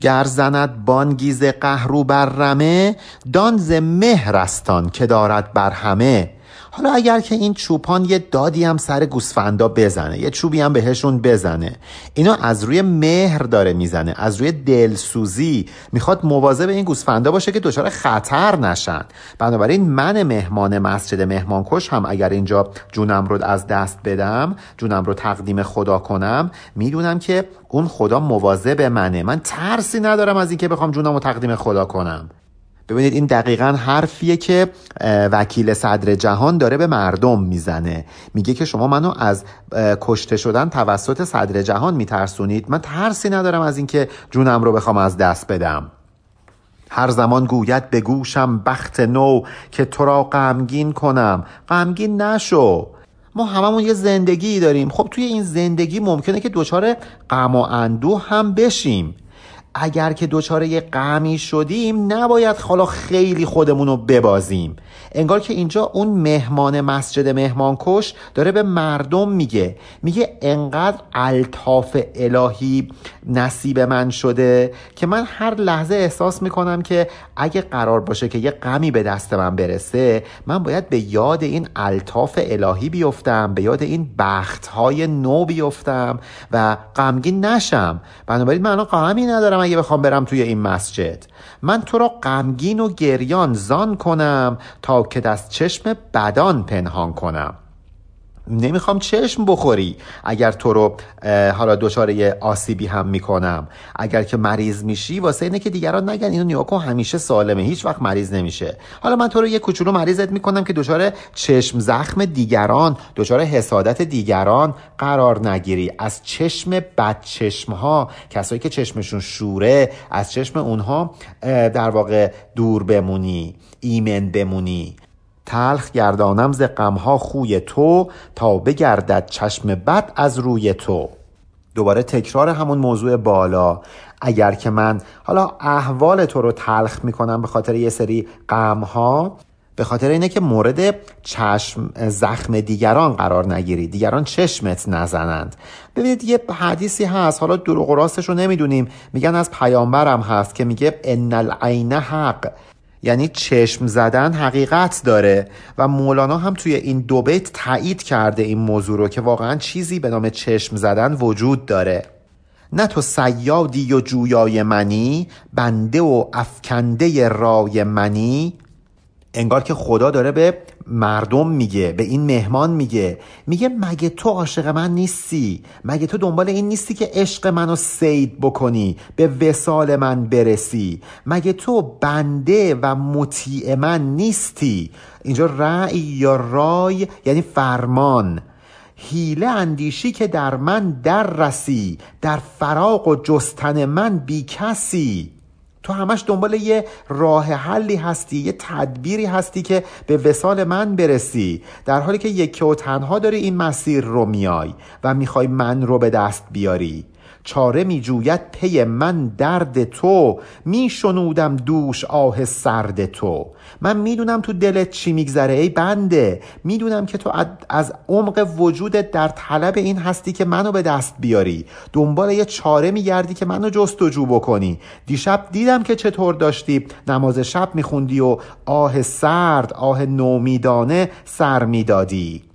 گر زند بانگیز قهرو بر رمه دانز مهرستان که دارد بر همه. حالا اگر که این چوپان یه دادی هم سر گوسفندا بزنه یه چوبی هم بهشون بزنه اینو از روی مهر داره می‌زنه از روی دلسوزی می‌خواد مواظب این گوسفندا باشه که دچار خطر نشن. بنابراین من مهمان مسجد مهمانکش هم اگر اینجا جونم رو از دست بدم جونم رو تقدیم خدا کنم می‌دونم که اون خدا مواظب منه. من ترسی ندارم از اینکه بخوام جونم رو تقدیم خدا کنم. ببینید این دقیقا حرفیه که وکیل صدر جهان داره به مردم می‌زنه. میگه که شما منو از کشته شدن توسط صدر جهان میترسونید. من ترسی ندارم از اینکه جونم رو بخوام از دست بدم. هر زمان گوید به گوشم بخت نو که تو را غمگین کنم. غمگین نشو. ما هممون یه زندگی داریم. خب توی این زندگی ممکنه که دچار غم و اندوه هم بشیم. اگر که دچار یه غمی شدیم نباید حالا خیلی خودمون رو ببازیم. انگار که اینجا اون مهمان مسجد مهمانکش داره به مردم میگه. میگه انقدر الطاف الهی نصیب من شده که من هر لحظه احساس می‌کنم که اگه قرار باشه که یه غمی به دست من برسه من باید به یاد این الطاف الهی بیفتم به یاد این بخت های نو بیفتم و غمگین نشم. بنابراین من غمی ندارم. اگه بخوام برم توی این مسجد. من تو را غمگین و گریان زان کنم تا که دست چشم بدان پنهان کنم. نمی‌خوام چشم بخوری. اگر تو رو حالا دچار آسیبی هم می‌کنم. اگر که مریض میشی واسه اینه که دیگران نگن. اینو نیاکو همیشه سالمه. هیچ وقت مریض نمیشه. حالا من تو رو یه کوچولو مریضت می‌کنم که دچار چشم زخم دیگران دچار حسادت دیگران قرار نگیری. از چشم بد چشم ها کسایی که چشمشون شوره از چشم اونها در واقع دور بمونی ایمن بمونی. تلخ گردانم ز غمها خوی تو تا بگردد چشم بد از روی تو. دوباره تکرار همون موضوع بالا. اگر که من حالا احوال تو رو تلخ می‌کنم به خاطر یه سری غمها به خاطر اینه که مورد چشم زخم دیگران قرار نگیری. دیگران چشمت نزنند. ببینید یه حدیثی هست. حالا دروغ و راستش رو نمی‌دونیم. میگن از پیامبرم هست که میگه ان العین حق یعنی چشم زدن حقیقت داره. و مولانا هم توی این دو بیت تایید کرده این موضوع رو که واقعا چیزی به نام چشم زدن وجود داره. نه تو سیادی و جویای منی بنده و افکنده رای منی انگار که خدا داره به مردم میگه به این مهمان میگه. میگه مگه تو عاشق من نیستی؟ مگه تو دنبال این نیستی که عشق منو سید بکنی به وسال من برسی؟ مگه تو بنده و مطیع من نیستی؟ اینجا رأی یا رای یعنی فرمان. هیله اندیشی که در من در رسی در فراق و جستن من بی کسی. تو همش دنبال یه راه حلی هستی یه تدبیری هستی که به وسال من برسی. در حالی که یکی و تنها داری این مسیر رو میای و می‌خوای من رو به دست بیاری. چاره می جوید پی من درد تو می شنودم دوش آه سرد تو. من می‌دونم تو دلت چی میگذره ای بنده. می‌دونم که تو از عمق وجودت در طلب این هستی که منو به دست بیاری. دنبال یه چاره میگردی که منو جستجو بکنی. دیشب دیدم که چطور داشتی. نماز شب میخوندی و آه سرد آه نومیدانه سر می‌دادی.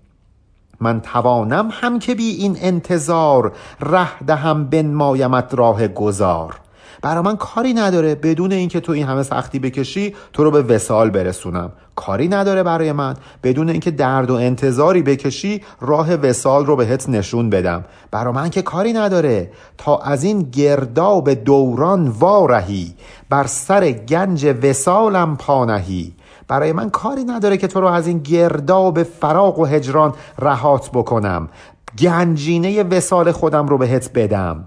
من توانم هم که بی این انتظار ره دهم بنمایمت راه گذار. برا من کاری نداره بدون اینکه تو این همه سختی بکشی تو رو به وسال برسونم. کاری نداره برای من بدون اینکه درد و انتظاری بکشی راه وسال رو بهت نشون بدم. برا من که کاری نداره تا از این گرداب دوران وارهی بر سر گنج وسالم پانهی برای من کاری نداره که تو رو از این گرداب فراق و هجران رهات بکنم. گنجینه وسال خودم رو بهت بدم.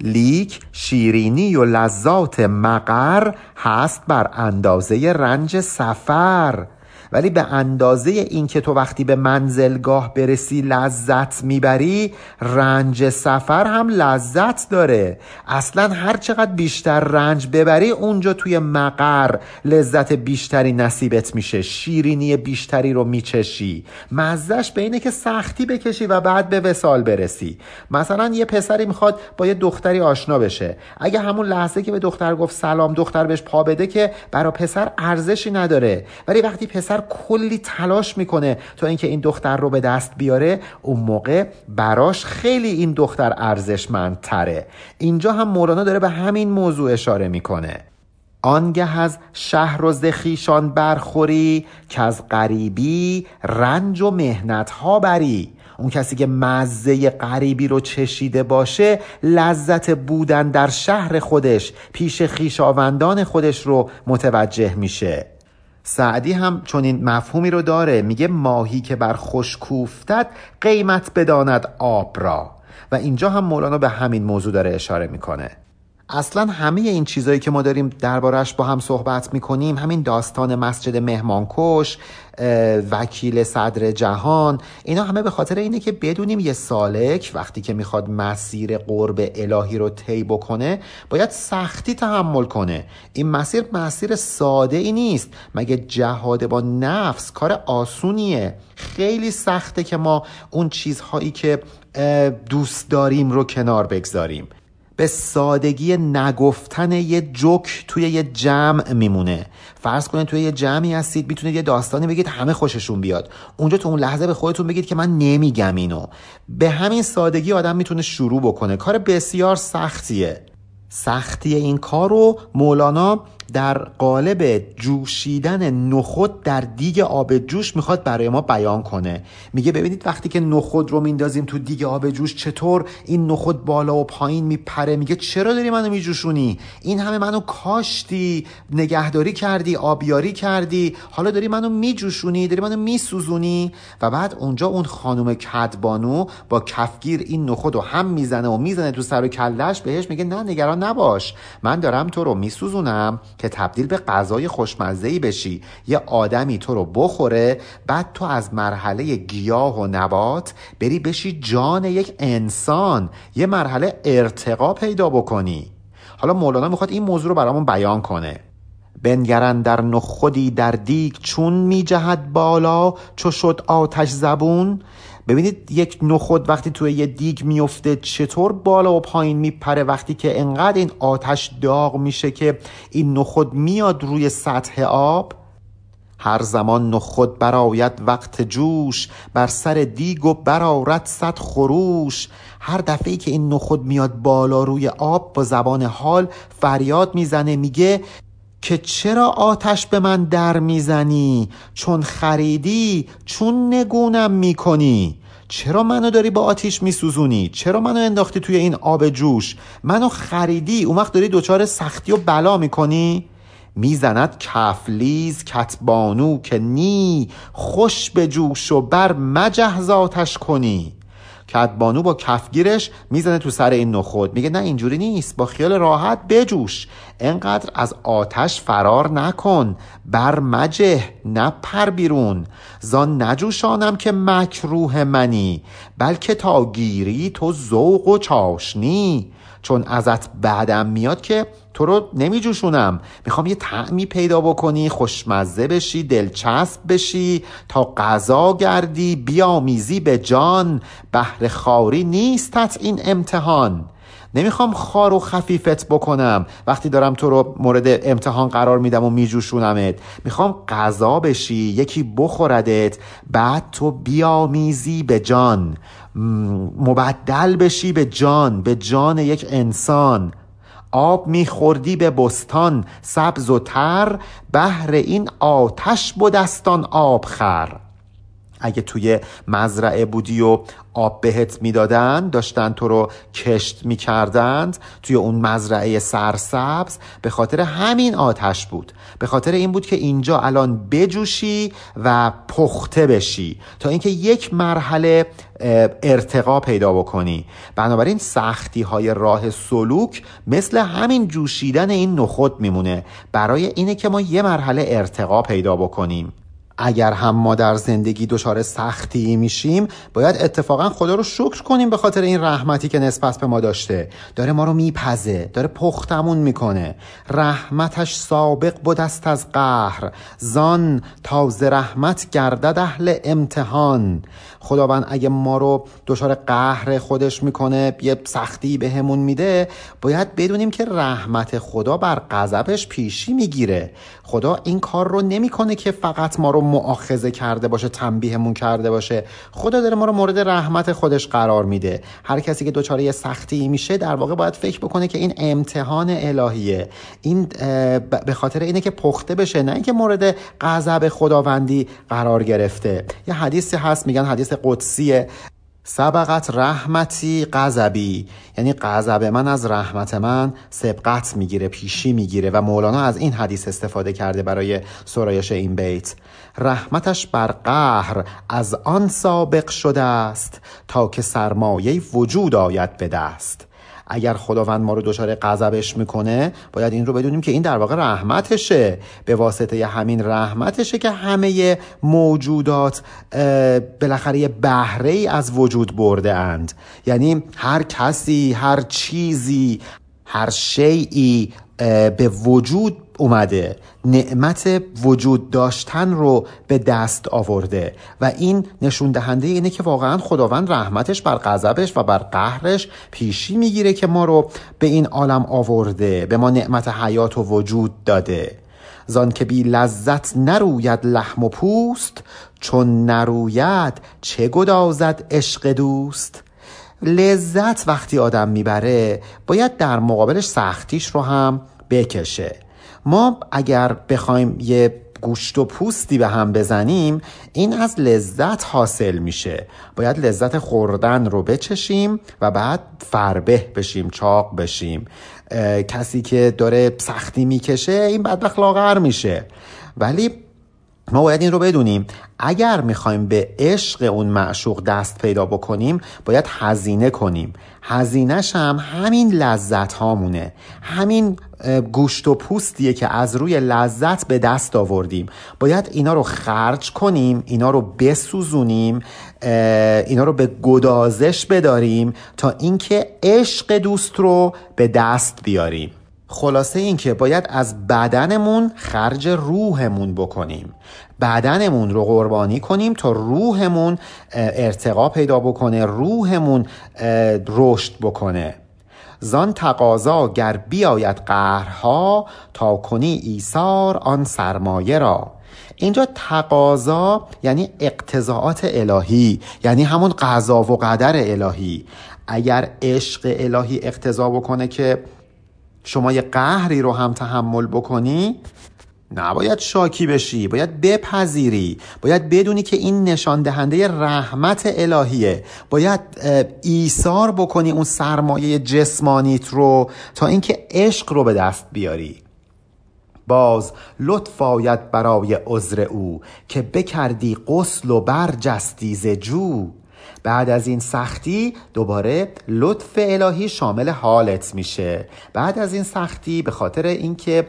لیک شیرینی و لذات مقر هست بر اندازه رنج سفر. ولی به اندازه اینکه تو وقتی به منزلگاه برسی لذت می‌بری رنج سفر هم لذت داره. اصلا هر چقدر بیشتر رنج ببری اونجا توی مقر لذت بیشتری نصیبت میشه. شیرینی بیشتری رو میچشی. مزدش به اینه که سختی بکشی و بعد به وسال برسی. مثلا یه پسری می‌خواد با یه دختری آشنا بشه. اگه همون لحظه که به دختر گفت سلام دختر بهش پا بده که برا پسر ارزشی نداره. ولی وقتی پسر کلی تلاش می‌کنه تا اینکه این دختر رو به دست بیاره اون موقع براش خیلی این دختر ارزشمندتره. اینجا هم مولانا داره به همین موضوع اشاره می‌کنه. آنگه از شهر و زخیشان برخوری که از غریبی رنج و مهنت ها بری. اون کسی که مزه غریبی رو چشیده باشه لذت بودن در شهر خودش پیش خیشاوندان خودش رو متوجه میشه. سعدی هم چون این مفهومی رو داره. میگه ماهی که بر خوش کوفتد قیمت بداند آب را. و اینجا هم مولانا به همین موضوع داره اشاره می‌کنه. اصلا همه این چیزهایی که ما داریم دربارش با هم صحبت می‌کنیم همین داستان مسجد مهمانکش وکیل صدر جهان اینا همه به خاطر اینه که بدونیم یه سالک وقتی که می‌خواد مسیر قرب الهی رو طی بکنه باید سختی تحمل کنه. این مسیر مسیر ساده ای نیست. مگه جهاد با نفس کار آسونیه؟ خیلی سخته که ما اون چیزهایی که دوست داریم رو کنار بگذاریم. به سادگی نگفتن یه جوک توی یه جمع میمونه. فرض کنید توی یه جمعی هستید می‌تونید یه داستانی بگید همه خوششون بیاد. اونجا تو اون لحظه به خودتون بگید که من نمیگم اینو. به همین سادگی آدم می‌تونه شروع بکنه. کار بسیار سختیه. سختی این کار رو مولانا در قالب جوشیدن نخود در دیگ آب جوش می‌خواد برای ما بیان کنه. میگه ببینید وقتی که نخود رو میندازیم تو دیگ آب جوش چطور این نخود بالا و پایین میپره. میگه چرا داری منو میجوشونی؟ این همه منو کاشتی نگهداری کردی آبیاری کردی. حالا داری منو میجوشونی داری منو میسوزونی. و بعد اونجا اون خانم کدبانو با کفگیر این نخود رو هم می‌زنه و می‌زنه تو سر و کلش بهش میگه نه نگران نباش من دارم تو رو میسوزونم. که تبدیل به غذای خوشمزه بشی. یه آدمی تو رو بخوره بعد تو از مرحله گیاه و نبات بری بشی جان یک انسان. یه مرحله ارتقا پیدا بکنی. حالا مولانا می‌خواد این موضوع رو برامون بیان کنه. بنگرن در نخودی در دیگ چون میجهد بالا چو شد آتش زبون. ببینید یک نخود وقتی توی یه دیگ میفته چطور بالا و پایین میپره وقتی که انقدر این آتش داغ میشه که این نخود میاد روی سطح آب؟ هر زمان نخود براید وقت جوش بر سر دیگ و برارد صد خروش. هر دفعه که این نخود میاد بالا روی آب با زبان حال فریاد می‌زنه میگه که چرا آتش به من در می‌زنی؟ چون خریدی چون نگونم می‌کنی. چرا منو داری با آتیش میسوزونی؟ چرا منو انداختی توی این آب جوش؟ منو خریدی اون وقت داری دچار سختی و بلا می‌کنی؟ می‌زند کفلیز کتبانو که نی خوش به جوش و بر مجهز آتش کنی. کدبانو با کفگیرش می‌زنه تو سر این نخود. میگه نه اینجوری نیست. با خیال راحت بجوش. انقدر از آتش فرار نکن. بر مجه نپر بیرون. زان نجوشانم که مکروه منی بلکه تا گیری تو ذوق و چاشنی. چون ازت بعدم میاد که تو رو نمی جوشونم می‌خوام یه طعمی پیدا بکنی خوشمزه بشی دلچسب بشی تا غذا گردی بیامیزی به جان. بهر خاری نیستت این امتحان. نمی‌خوام خار و خفیفت بکنم. وقتی دارم تو رو مورد امتحان قرار میدم و میجوشونمت. می‌خوام غذا بشی یکی بخوردت بعد تو بیامیزی به جان. مبدل بشی به جان به جان یک انسان. آب میخوردی به بستان سبز و تر بهر این آتش بودستان آب خر. اگه توی مزرعه بودی و آب بهت می‌دادن داشتن تو رو کشت می‌کردند توی اون مزرعه سرسبز به خاطر همین آتش بود. به خاطر این بود که اینجا الان بجوشی و پخته بشی تا اینکه یک مرحله ارتقا پیدا بکنی. بنابراین سختی های راه سلوک مثل همین جوشیدن این نخود میمونه. برای اینه که ما یه مرحله ارتقا پیدا بکنیم. اگر هم ما در زندگی دچار سختی میشیم باید اتفاقا خدا رو شکر کنیم به خاطر این رحمتی که نسبت به ما داشته. داره ما رو میپزه داره پختمون می‌کنه. رحمتش سابق بودست از قهر. زان تازه رحمت گردد اهل امتحان. خداوند اگه ما رو دچار قهر خودش می‌کنه یه سختی بهمون به میده باید بدونیم که رحمت خدا بر غضبش پیشی می‌گیره. خدا این کار رو نمی‌کنه که فقط ما رو مؤاخذه کرده باشه تنبیهمون کرده باشه. خدا داره ما رو مورد رحمت خودش قرار میده. هر کسی که دچار یه سختی میشه در واقع باید فکر بکنه که این امتحان الهیه. این به خاطر اینه که پخته بشه نه اینکه مورد غضب خداوندی قرار گرفته. یه حدیثی هست میگن حدیث قدسیه. سبقت رحمتی غضبی. یعنی غضب من از رحمت من سبقت می‌گیره پیشی می‌گیره و مولانا از این حدیث استفاده کرده برای سرایش این بیت. رحمتش بر قهر از آن سابق شده است تا که سرمایه وجود آید به دست. اگر خداوند ما رو دچار غضبش می‌کنه باید این رو بدونیم که این در واقع رحمتشه. به واسطه همین رحمتشه که همه موجودات بالاخره بهره ای از وجود برده اند. یعنی هر کسی هر چیزی هر شیعی به وجود اومده. نعمت وجود داشتن رو به دست آورده. و این نشون دهنده اینه که واقعا خداوند رحمتش بر غضبش و بر قهرش پیشی می‌گیره که ما رو به این عالم آورده به ما نعمت حیات و وجود داده. زان که بی لذت نروید لحم و پوست چون نروید چه گدازد عشق دوست؟ لذت وقتی آدم می‌بره باید در مقابلش سختیش رو هم بکشه. ما اگر بخوایم یه گوشت و پوستی به هم بزنیم این از لذت حاصل میشه. باید لذت خوردن رو بچشیم و بعد فربه بشیم چاق بشیم. کسی که داره سختی می‌کشه این بدبخت لاغر میشه. ولی ما باید این رو بدونیم. اگر می‌خوایم به عشق اون معشوق دست پیدا بکنیم باید هزینه کنیم. هزینهش هم همین لذت هامونه همین گوشت و پوستیه که از روی لذت به دست آوردیم. باید اینا رو خرج کنیم اینا رو بسوزونیم اینا رو به گدازش بداریم تا اینکه عشق دوست رو به دست بیاریم. خلاصه این که باید از بدنمون خرج روحمون بکنیم. بدنمون رو قربانی کنیم تا روحمون ارتقا پیدا بکنه روحمون رشد بکنه. زان تقاضا گر بیاید قهرها تا کنی ایثار آن سرمایه را. اینجا تقاضا یعنی اقتضاعات الهی یعنی همون قضا و قدر الهی. اگر عشق الهی اقتضا بکنه که شما یه قهری رو هم تحمل بکنی نباید شاکی بشی باید بپذیری باید بدونی که این نشان دهنده رحمت الهیه. باید ایثار بکنی اون سرمایه جسمانیت رو تا اینکه عشق رو به دست بیاری. باز لطف آید برای عذر او که بکردی غسل و برجستی ز جو. بعد از این سختی دوباره لطف الهی شامل حالت میشه. بعد از این سختی به خاطر اینکه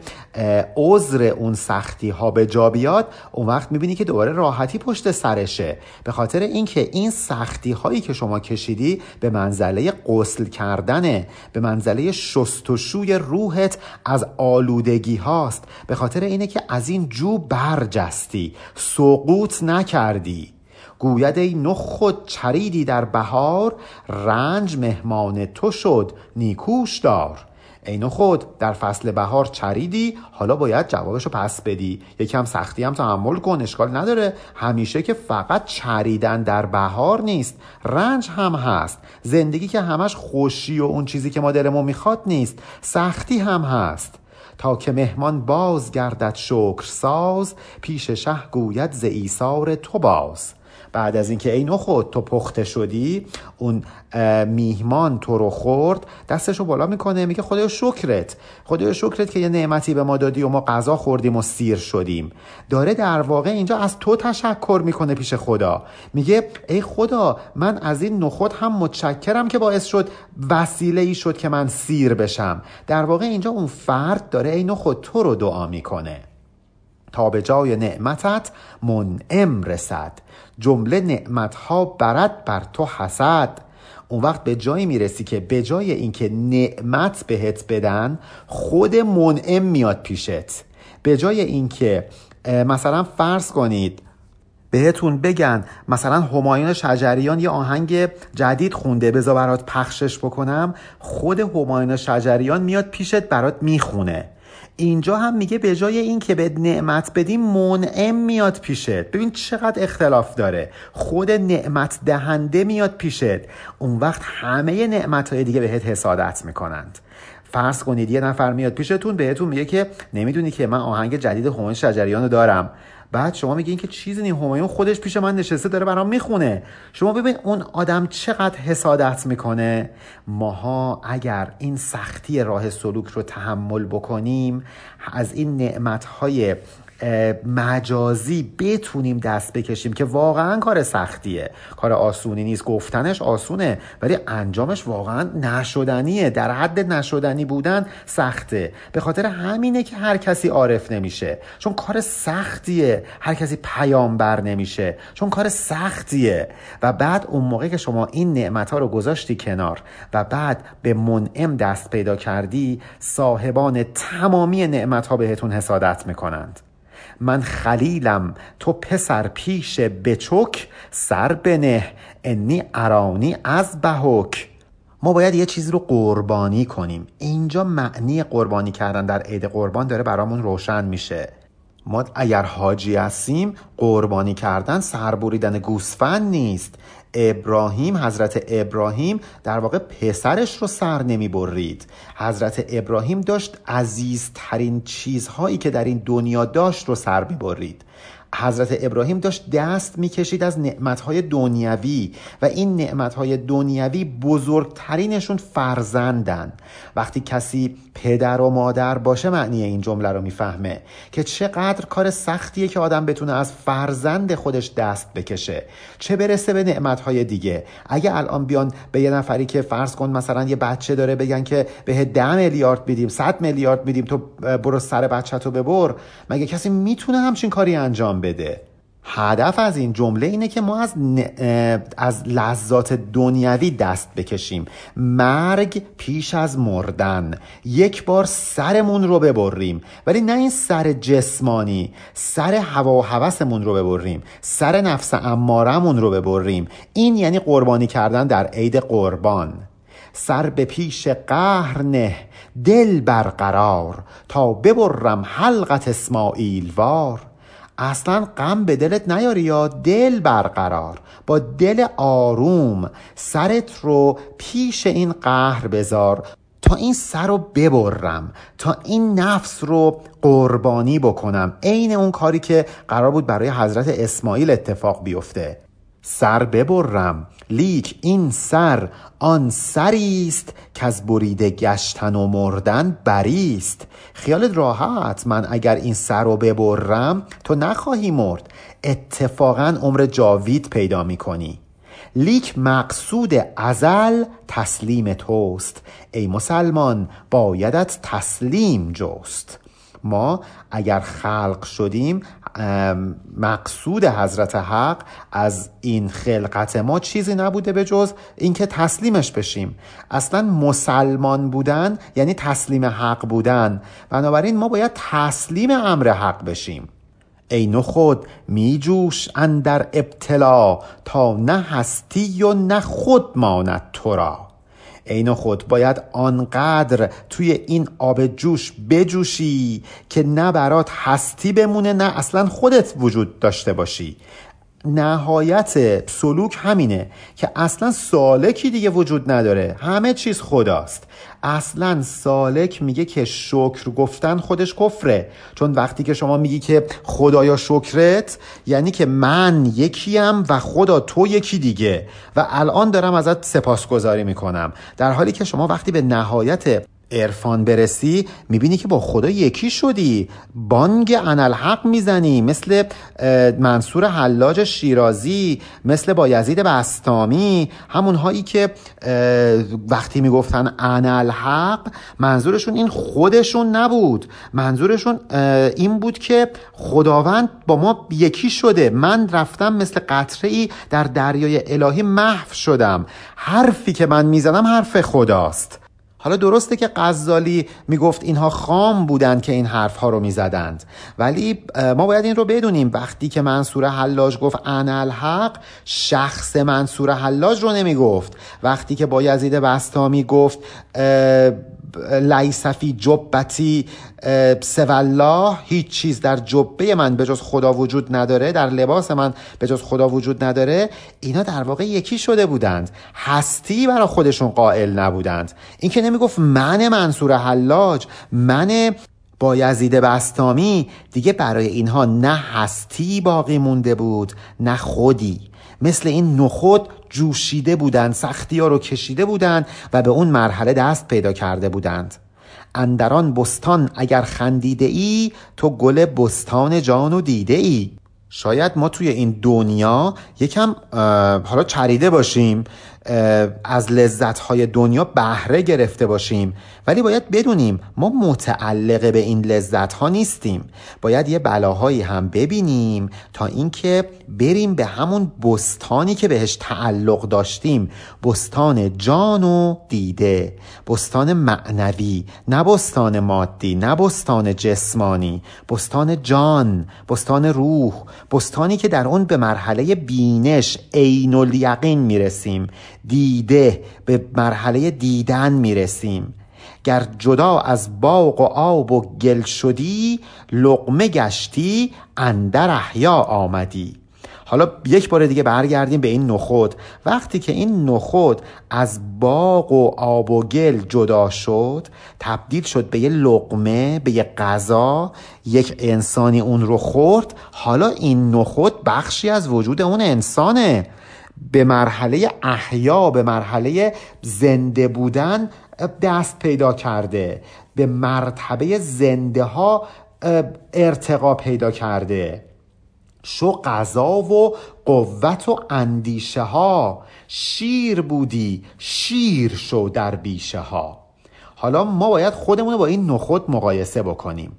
عذر اون سختی ها به جا بیاد اون وقت می‌بینی که دوباره راحتی پشت سرشه. به خاطر اینکه این سختی هایی که شما کشیدی به منزله غسل کردنه به منزله شستشوی روحت از آلودگی هاست. به خاطر اینه که از این جو برجستی سقوط نکردی. گوید ای نخ چریدی در بهار رنج مهمان تو شد نیکوش دار. ای خود در فصل بهار چریدی حالا باید جوابشو پس بدی. یکم سختی هم تحمل کن اشکال نداره. همیشه که فقط چریدن در بهار نیست رنج هم هست. زندگی که همش خوشی و اون چیزی که ما دلمون می‌خواد نیست سختی هم هست. تا که مهمان باز گردد شکر ساز پیش شه گوید ز ایثار تو باز. بعد از اینکه ای خود تو پخته شدی اون میهمان تو رو خورد دستشو بالا می‌کنه میگه خدایا شکرت. خدایا شکرت که یه نعمتی به ما دادی و ما غذا خوردیم و سیر شدیم. داره در واقع اینجا از تو تشکر می‌کنه پیش خدا. میگه ای خدا من از این نخود هم متشکرم که باعث شد وسیله ای شد که من سیر بشم. در واقع اینجا اون فرد داره ای نخود تو رو دعا می‌کنه. تا به جای نعمتت منعم رسد. جمله نعمتها برد بر تو حسد. اون وقت به جایی می‌رسی که به جای اینکه نعمت بهت بدن خود منعم میاد پیشت. به جای اینکه مثلا فرض کنید بهتون بگن مثلا همایون شجریان یه آهنگ جدید خونده بذار برات پخشش بکنم خود همایون شجریان میاد پیشت برات می‌خونه. اینجا هم میگه به جای این که به نعمت بدیم منعم میاد پیشت. ببین چقدر اختلاف داره. خود نعمت دهنده میاد پیشت. اون وقت همه نعمت های دیگه بهت حسادت می‌کنند. فرض کنید یه نفر میاد پیشتون بهتون میگه که نمی‌دونی که من آهنگ جدید همایون شجریان رو دارم. بعد شما میگین که چیزی نی همایون خودش پیش من نشسته داره برام می‌خونه. شما ببین اون آدم چقدر حسادت می‌کنه. ماها اگر این سختی راه سلوک رو تحمل بکنیم از این نعمتهای مجازی بتونیم دست بکشیم که واقعا کار سختیه. کار آسونی نیست. گفتنش آسونه ولی انجامش واقعا نشدنیه. در حد نشدنی بودن سخته. به خاطر همینه که هر کسی عارف نمیشه. چون کار سختیه. هر کسی پیامبر نمیشه. چون کار سختیه. و بعد اون موقع که شما این نعمت ها رو گذاشتی کنار و بعد به منعم دست پیدا کردی صاحبان تمامی نعمت ها بهتون حسادت می‌کنند. من خلیلم. تو پسر پیش بچک سر بنه. انی ارانی از بهک. ما باید یه چیزی رو قربانی کنیم. اینجا معنی قربانی کردن در عید قربان داره برامون روشن میشه. ما اگر حاجی هستیم قربانی کردن سربریدن گوسفند نیست. ابراهیم حضرت ابراهیم در واقع پسرش رو سر نمی برید. حضرت ابراهیم داشت عزیزترین چیزهایی که در این دنیا داشت رو سر می برید. حضرت ابراهیم داشت دست می‌کشید از نعمتهای دنیوی و این نعمتهای دنیوی بزرگترینشون فرزندن. وقتی کسی پدر و مادر باشه معنی این جمله رو می‌فهمه که چقدر کار سختیه که آدم بتونه از فرزند خودش دست بکشه. چه برسه به نعمتهای دیگه؟ اگه الان بیان به یه نفری که فرض کن مثلا یه بچه داره بگن که به ده میلیارد میدیم صد میلیارد میدیم تو برو سر بچه تو ببر مگه کسی می‌تونه همچین کاری انجام بده. هدف از این جمله اینه که ما از, از لذات دنیوی دست بکشیم. مرگ پیش از مردن. یک بار سرمون رو ببریم. ولی نه این سر جسمانی سر هوا و هوسمون رو ببریم. سر نفس امارمون رو ببریم. این یعنی قربانی کردن در عید قربان. سر به پیش قهر نه. دل برقرار. تا ببرم حلقت اسماعیل وار اصلا غم به دلت نیاری یا دل برقرار؟ با دل آروم سرت رو پیش این قهر بذار. تا این سر رو ببرم تا این نفس رو قربانی بکنم. عین اون کاری که قرار بود برای حضرت اسماعیل اتفاق بیفته. سر ببرم. لیک این سر آن سری است که از بریده گشتن و مردن بریست. خیالت راحت من اگر این سر رو ببرم تو نخواهی مرد. اتفاقا عمر جاوید پیدا می‌کنی. لیک مقصود ازل تسلیم توست. ای مسلمان بایدت تسلیم جست. ما اگر خلق شدیم مقصود حضرت حق از این خلقت ما چیزی نبوده به جز اینکه تسلیمش بشیم. اصلا مسلمان بودن یعنی تسلیم حق بودن. بنابراین ما باید تسلیم امر حق بشیم. ای خود می جوش اندر ابتلا تا نه هستی و نه خود ماند تو را. عین خود باید آنقدر توی این آب جوش بجوشی که نه برات هستی بمونه نه اصلا خودت وجود داشته باشی. نهایت سلوک همینه که اصلا سالکی دیگه وجود نداره. همه چیز خداست. اصلا سالک میگه که شکر گفتن خودش کفره. چون وقتی که شما میگی که خدایا شکرت یعنی که من یکیم و خدا تو یکی دیگه. و الان دارم ازت سپاسگزاری می‌کنم. در حالی که شما وقتی به نهایت عرفان برسی می‌بینی که با خدا یکی شدی. بانگ انالحق می‌زنی مثل منصور حلاج شیرازی مثل با یزید بستامی همونهایی که وقتی می‌گفتن انالحق منظورشون این خودشون نبود. منظورشون این بود که خداوند با ما یکی شده. من رفتم مثل قطره ای در دریای الهی محو شدم. حرفی که من می‌زنم حرف خداست. حالا درسته که غزالی می‌گفت اینها خام بودند که این حرف ها رو می‌زدند. ولی ما باید این رو بدونیم. وقتی که منصور حلاج گفت انا الحق شخص منصور حلاج رو نمی‌گفت. وقتی که با یزید بستامی گفت لیسفی جبتی سوالله هیچ چیز در جبه من به جز خدا وجود نداره در لباس من به جز خدا وجود نداره اینا در واقع یکی شده بودند. هستی برای خودشون قائل نبودند. این که نمی‌گفت من منصور حلاج من با یزید بستامی دیگه برای اینها نه هستی باقی مونده بود نه خودی. مثل این نخود جوشیده بودند سختی ها رو کشیده بودند و به اون مرحله دست پیدا کرده بودند. اندران بستان اگر خندیده ای تو گل بستان جان دیده ای شاید ما توی این دنیا یکم حالا چریده باشیم. از لذتهای دنیا بهره گرفته باشیم. ولی باید بدونیم ما متعلق به این لذت ها نیستیم. باید یه بلاهایی هم ببینیم تا اینکه بریم به همون بستانی که بهش تعلق داشتیم. بستان جان و دیده. بستان معنوی نه بستان مادی نه بستان جسمانی. بستان جان بستان روح. بستانی که در اون به مرحله بینش عین الیقین می‌رسیم. دیده به مرحله دیدن می‌رسیم. گر جدا از باغ و آب و گل شدی لقمه گشتی اندر احیا آمدی. حالا یک بار دیگه برگردیم به این نخود. وقتی که این نخود از باغ و آب و گل جدا شد تبدیل شد به یه لقمه به یه غذا یک انسانی اون رو خورد حالا این نخود بخشی از وجود اون انسانه. به مرحله احیا به مرحله زنده بودن دست پیدا کرده. به مرتبه زنده ها ارتقا پیدا کرده. شو قضا و قوت و اندیشه ها شیر بودی شیر شو در بیشه ها حالا ما باید خودمون با این نخود مقایسه بکنیم.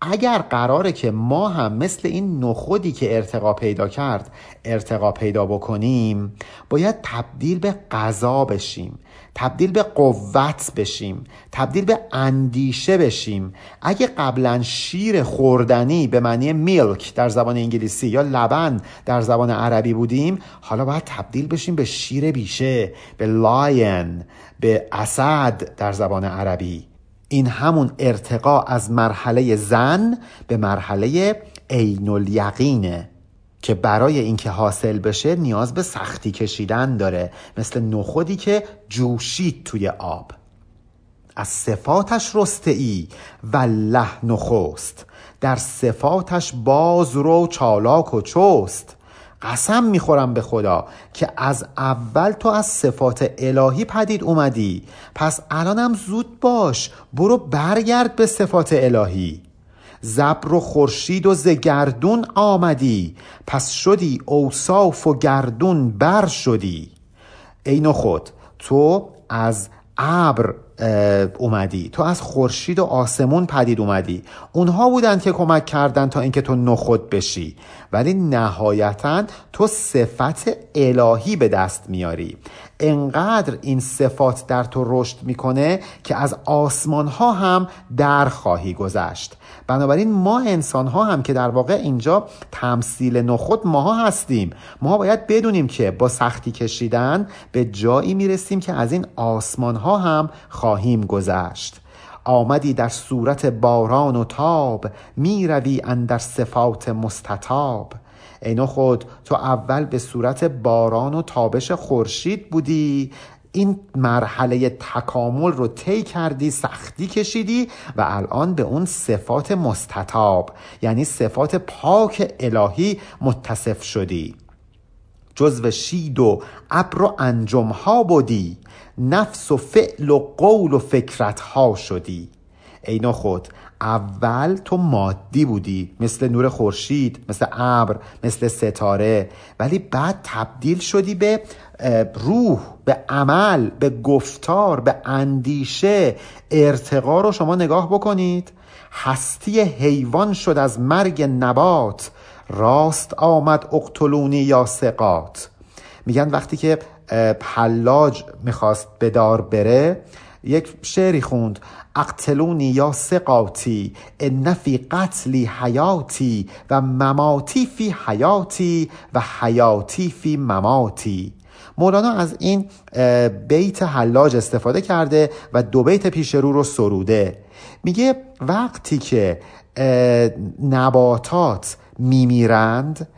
اگر قراره که ما هم مثل این نخودی که ارتقا پیدا کرد ارتقا پیدا بکنیم باید تبدیل به غذا بشیم تبدیل به قوت بشیم تبدیل به اندیشه بشیم. اگه قبلا شیر خوردنی به معنی میلک در زبان انگلیسی یا لبن در زبان عربی بودیم حالا باید تبدیل بشیم به شیر بیشه به لاین به اسد در زبان عربی. این همون ارتقا از مرحله زن به مرحله عین الیقینه که برای اینکه حاصل بشه نیاز به سختی کشیدن داره مثل نخودی که جوشید توی آب. از صفاتش رسته ای والله نخست در صفاتش باز رو چالاک و چست. قسم می‌خورم به خدا که از اول تو از صفات الهی پدید اومدی. پس الانم زود باش برو برگرد به صفات الهی. زبر و خورشید و زگردون آمدی. پس شدی اوصاف و گردون بر شدی. ای خود تو از ابر اومدی. تو از خورشید و آسمون پدید اومدی. اونها بودند که کمک کردن تا اینکه تو نخود بشی. ولی نهایتا تو صفت الهی به دست میاری. انقدر این صفات در تو رشد می‌کنه که از آسمان ها هم در خواهی گذشت. بنابراین ما انسان ها هم که در واقع اینجا تمثیل نخود ماها هستیم. ما باید بدونیم که با سختی کشیدن به جایی می‌رسیم که از این آسمان ها هم خواهیم گذشت. آمدی در صورت باران و تاب می‌روی اندر صفات مستطاب. اینو خود تو اول به صورت باران و تابش خورشید بودی این مرحله تکامل رو طی کردی سختی کشیدی و الان به اون صفات مستطاب یعنی صفات پاک الهی متصف شدی. جزو شید و ابر و انجمها بودی نفس و فعل و قول و فکرتها شدی. ای خود اول تو مادی بودی مثل نور خورشید مثل ابر مثل ستاره ولی بعد تبدیل شدی به روح به عمل به گفتار به اندیشه ارتقا رو شما نگاه بکنید. هستی حیوان شد از مرگ نبات. راست آمد اقتلونی یا سقات میگن وقتی که حلاج می‌خواست به دار بره یک شعری خوند. اقتلونی یا سقاتی ان فی قتلی حیاتی و مماتی فی حیاتی و حیاتی فی مماتی. مولانا از این بیت حلاج استفاده کرده و دو بیت پیش رو رو سروده. میگه وقتی که نباتات میمیرند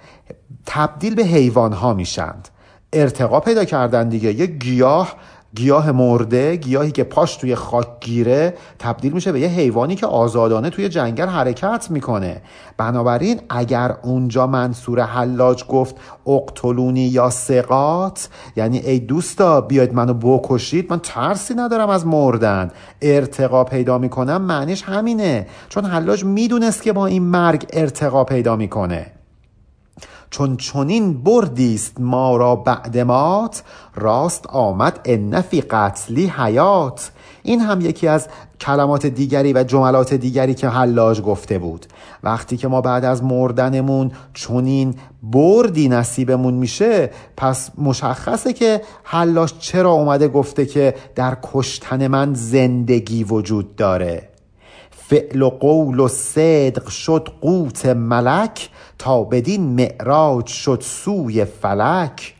تبدیل به حیوان ها میشند. ارتقا پیدا کردن دیگه. یه گیاه گیاه مرده گیاهی که پاش توی خاک گیره تبدیل میشه به یه حیوانی که آزادانه توی جنگل حرکت می‌کنه. بنابراین اگر اونجا منصور حلاج گفت اقتلونی یا سقات یعنی ای دوستا بیاید منو بکشید من ترسی ندارم از مردن. ارتقا پیدا می‌کنم معنیش همینه. چون حلاج می‌دونست که با این مرگ ارتقا پیدا می‌کنه. چون چنین بردیست ما را بعد مات راست آمد ان فی قتلی حیات. این هم یکی از کلمات دیگری و جملات دیگری که حلاج گفته بود. وقتی که ما بعد از مردنمون چنین بردی نصیبمون میشه پس مشخصه که حلاج چرا اومده گفته که در کشتن من زندگی وجود داره. فعل و قول و صدق شد قوت ملک تا بدین معراج شد سوی فلک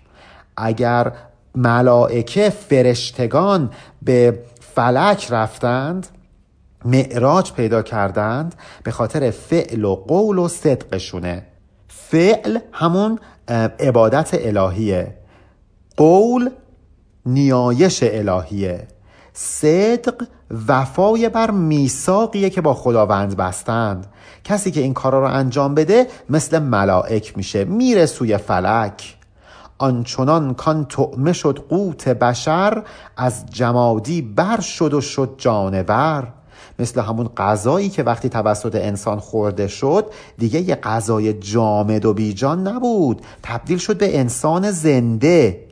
اگر ملائکه فرشتگان به فلک رفتند معراج پیدا کردند به خاطر فعل و قول و صدقشونه. فعل همون عبادت الهیه. قول نیایش الهیه. صدق وفای بر میثاقیه که با خداوند بستند. کسی که این کارا رو انجام بده مثل ملائک میشه میره سوی فلک. آنچنان کان تعمه شد قوت بشر از جمادی بر شد و شد جانور. مثل همون غذایی که وقتی توسط انسان خورده شد دیگه یه غذای جامد و بیجان نبود. تبدیل شد به انسان زنده.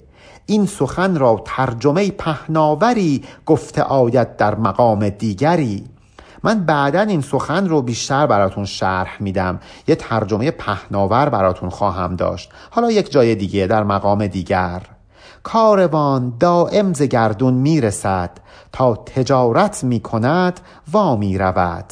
این سخن را ترجمه پهناوری گفته آید در مقام دیگری. من بعدا این سخن رو بیشتر براتون شرح میدم. یه ترجمه پهناور براتون خواهم داشت. حالا یک جای دیگه در مقام دیگر. کاروان دائم ز گردون می‌رسد. تا تجارت می‌کند وا می‌رود.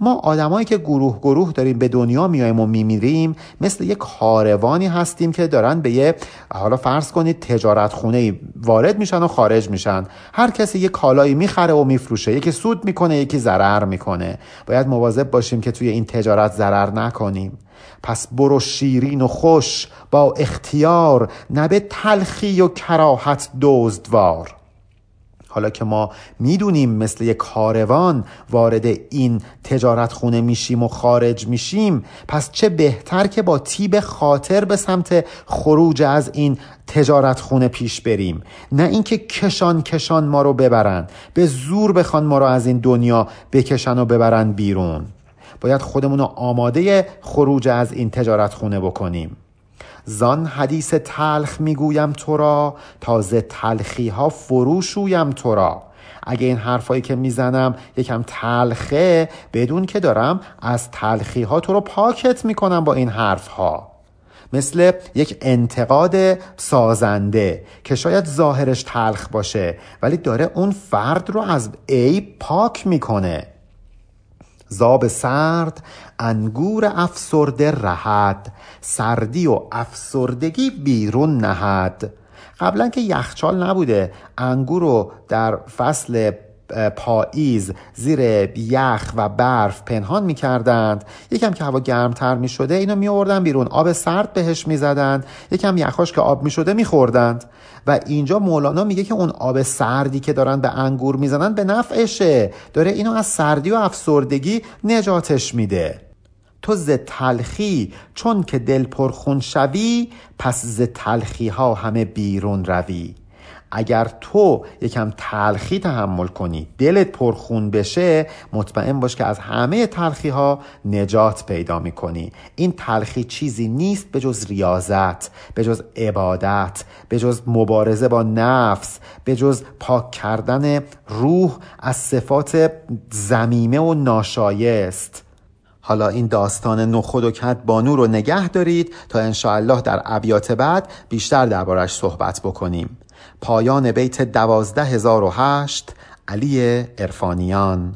ما آدمایی که گروه گروه داریم به دنیا میایم و میمیریم مثل یک کاروانی هستیم که دارن به یه حالا فرض کنید تجارت خونه وارد میشن و خارج میشن. هر کسی یه کالایی می‌خره و میفروشه. یکی سود می‌کنه یکی ضرر می‌کنه. باید مواظب باشیم که توی این تجارت ضرر نکنیم. پس برو شیرین و خوش با اختیار نه به تلخی و کراهت دزدوار. حالا که ما می‌دونیم مثل یک کاروان وارد این تجارت خونه میشیم و خارج میشیم پس چه بهتر که با تیب خاطر به سمت خروج از این تجارت خونه پیش بریم. نه اینکه کشان کشان ما رو ببرن به زور بخوان ما رو از این دنیا بکشن و ببرن بیرون. باید خودمون رو آماده خروج از این تجارت خونه بکنیم. زان حدیث تلخ می‌گویم تو را تازه تلخی ها فروشویم تو را اگه این حرفایی که می‌زنم یکم تلخه بدون که دارم از تلخی ها تو رو پاکت می‌کنم با این حرف ها مثل یک انتقاد سازنده که شاید ظاهرش تلخ باشه ولی داره اون فرد رو از عیب پاک می‌کنه. زاب سرد انگور افسرده رهد سردی و افسردگی بیرون نهد. قبلا که یخچال نبوده انگور رو در فصل پاییز زیر یخ و برف پنهان می‌کردند. یکم که هوا گرمتر می‌شده اینو میوردن بیرون. آب سرد بهش می‌زدند. یکم یخاش که آب می‌شده میخوردند. و اینجا مولانا میگه که اون آب سردی که دارن به انگور می‌زنن به نفعشه. داره اینو از سردی و افسردگی نجاتش میده. تو ز تلخی چون که دل پرخون شوی پس ز تلخی ها همه بیرون روی. اگر تو یکم تلخی تحمل کنی دلت پرخون بشه مطمئن باش که از همه تلخی ها نجات پیدا می‌کنی. این تلخی چیزی نیست به جز ریاضت به جز عبادت به جز مبارزه با نفس به جز پاک کردن روح از صفات زمیمه و ناشایست. حالا این داستان نخود و کت بانو رو نگه دارید تا انشاءالله در ابیات بعد بیشتر دربارش صحبت بکنیم. پایان بیت دوازده هزار و هشت علی ارفانیان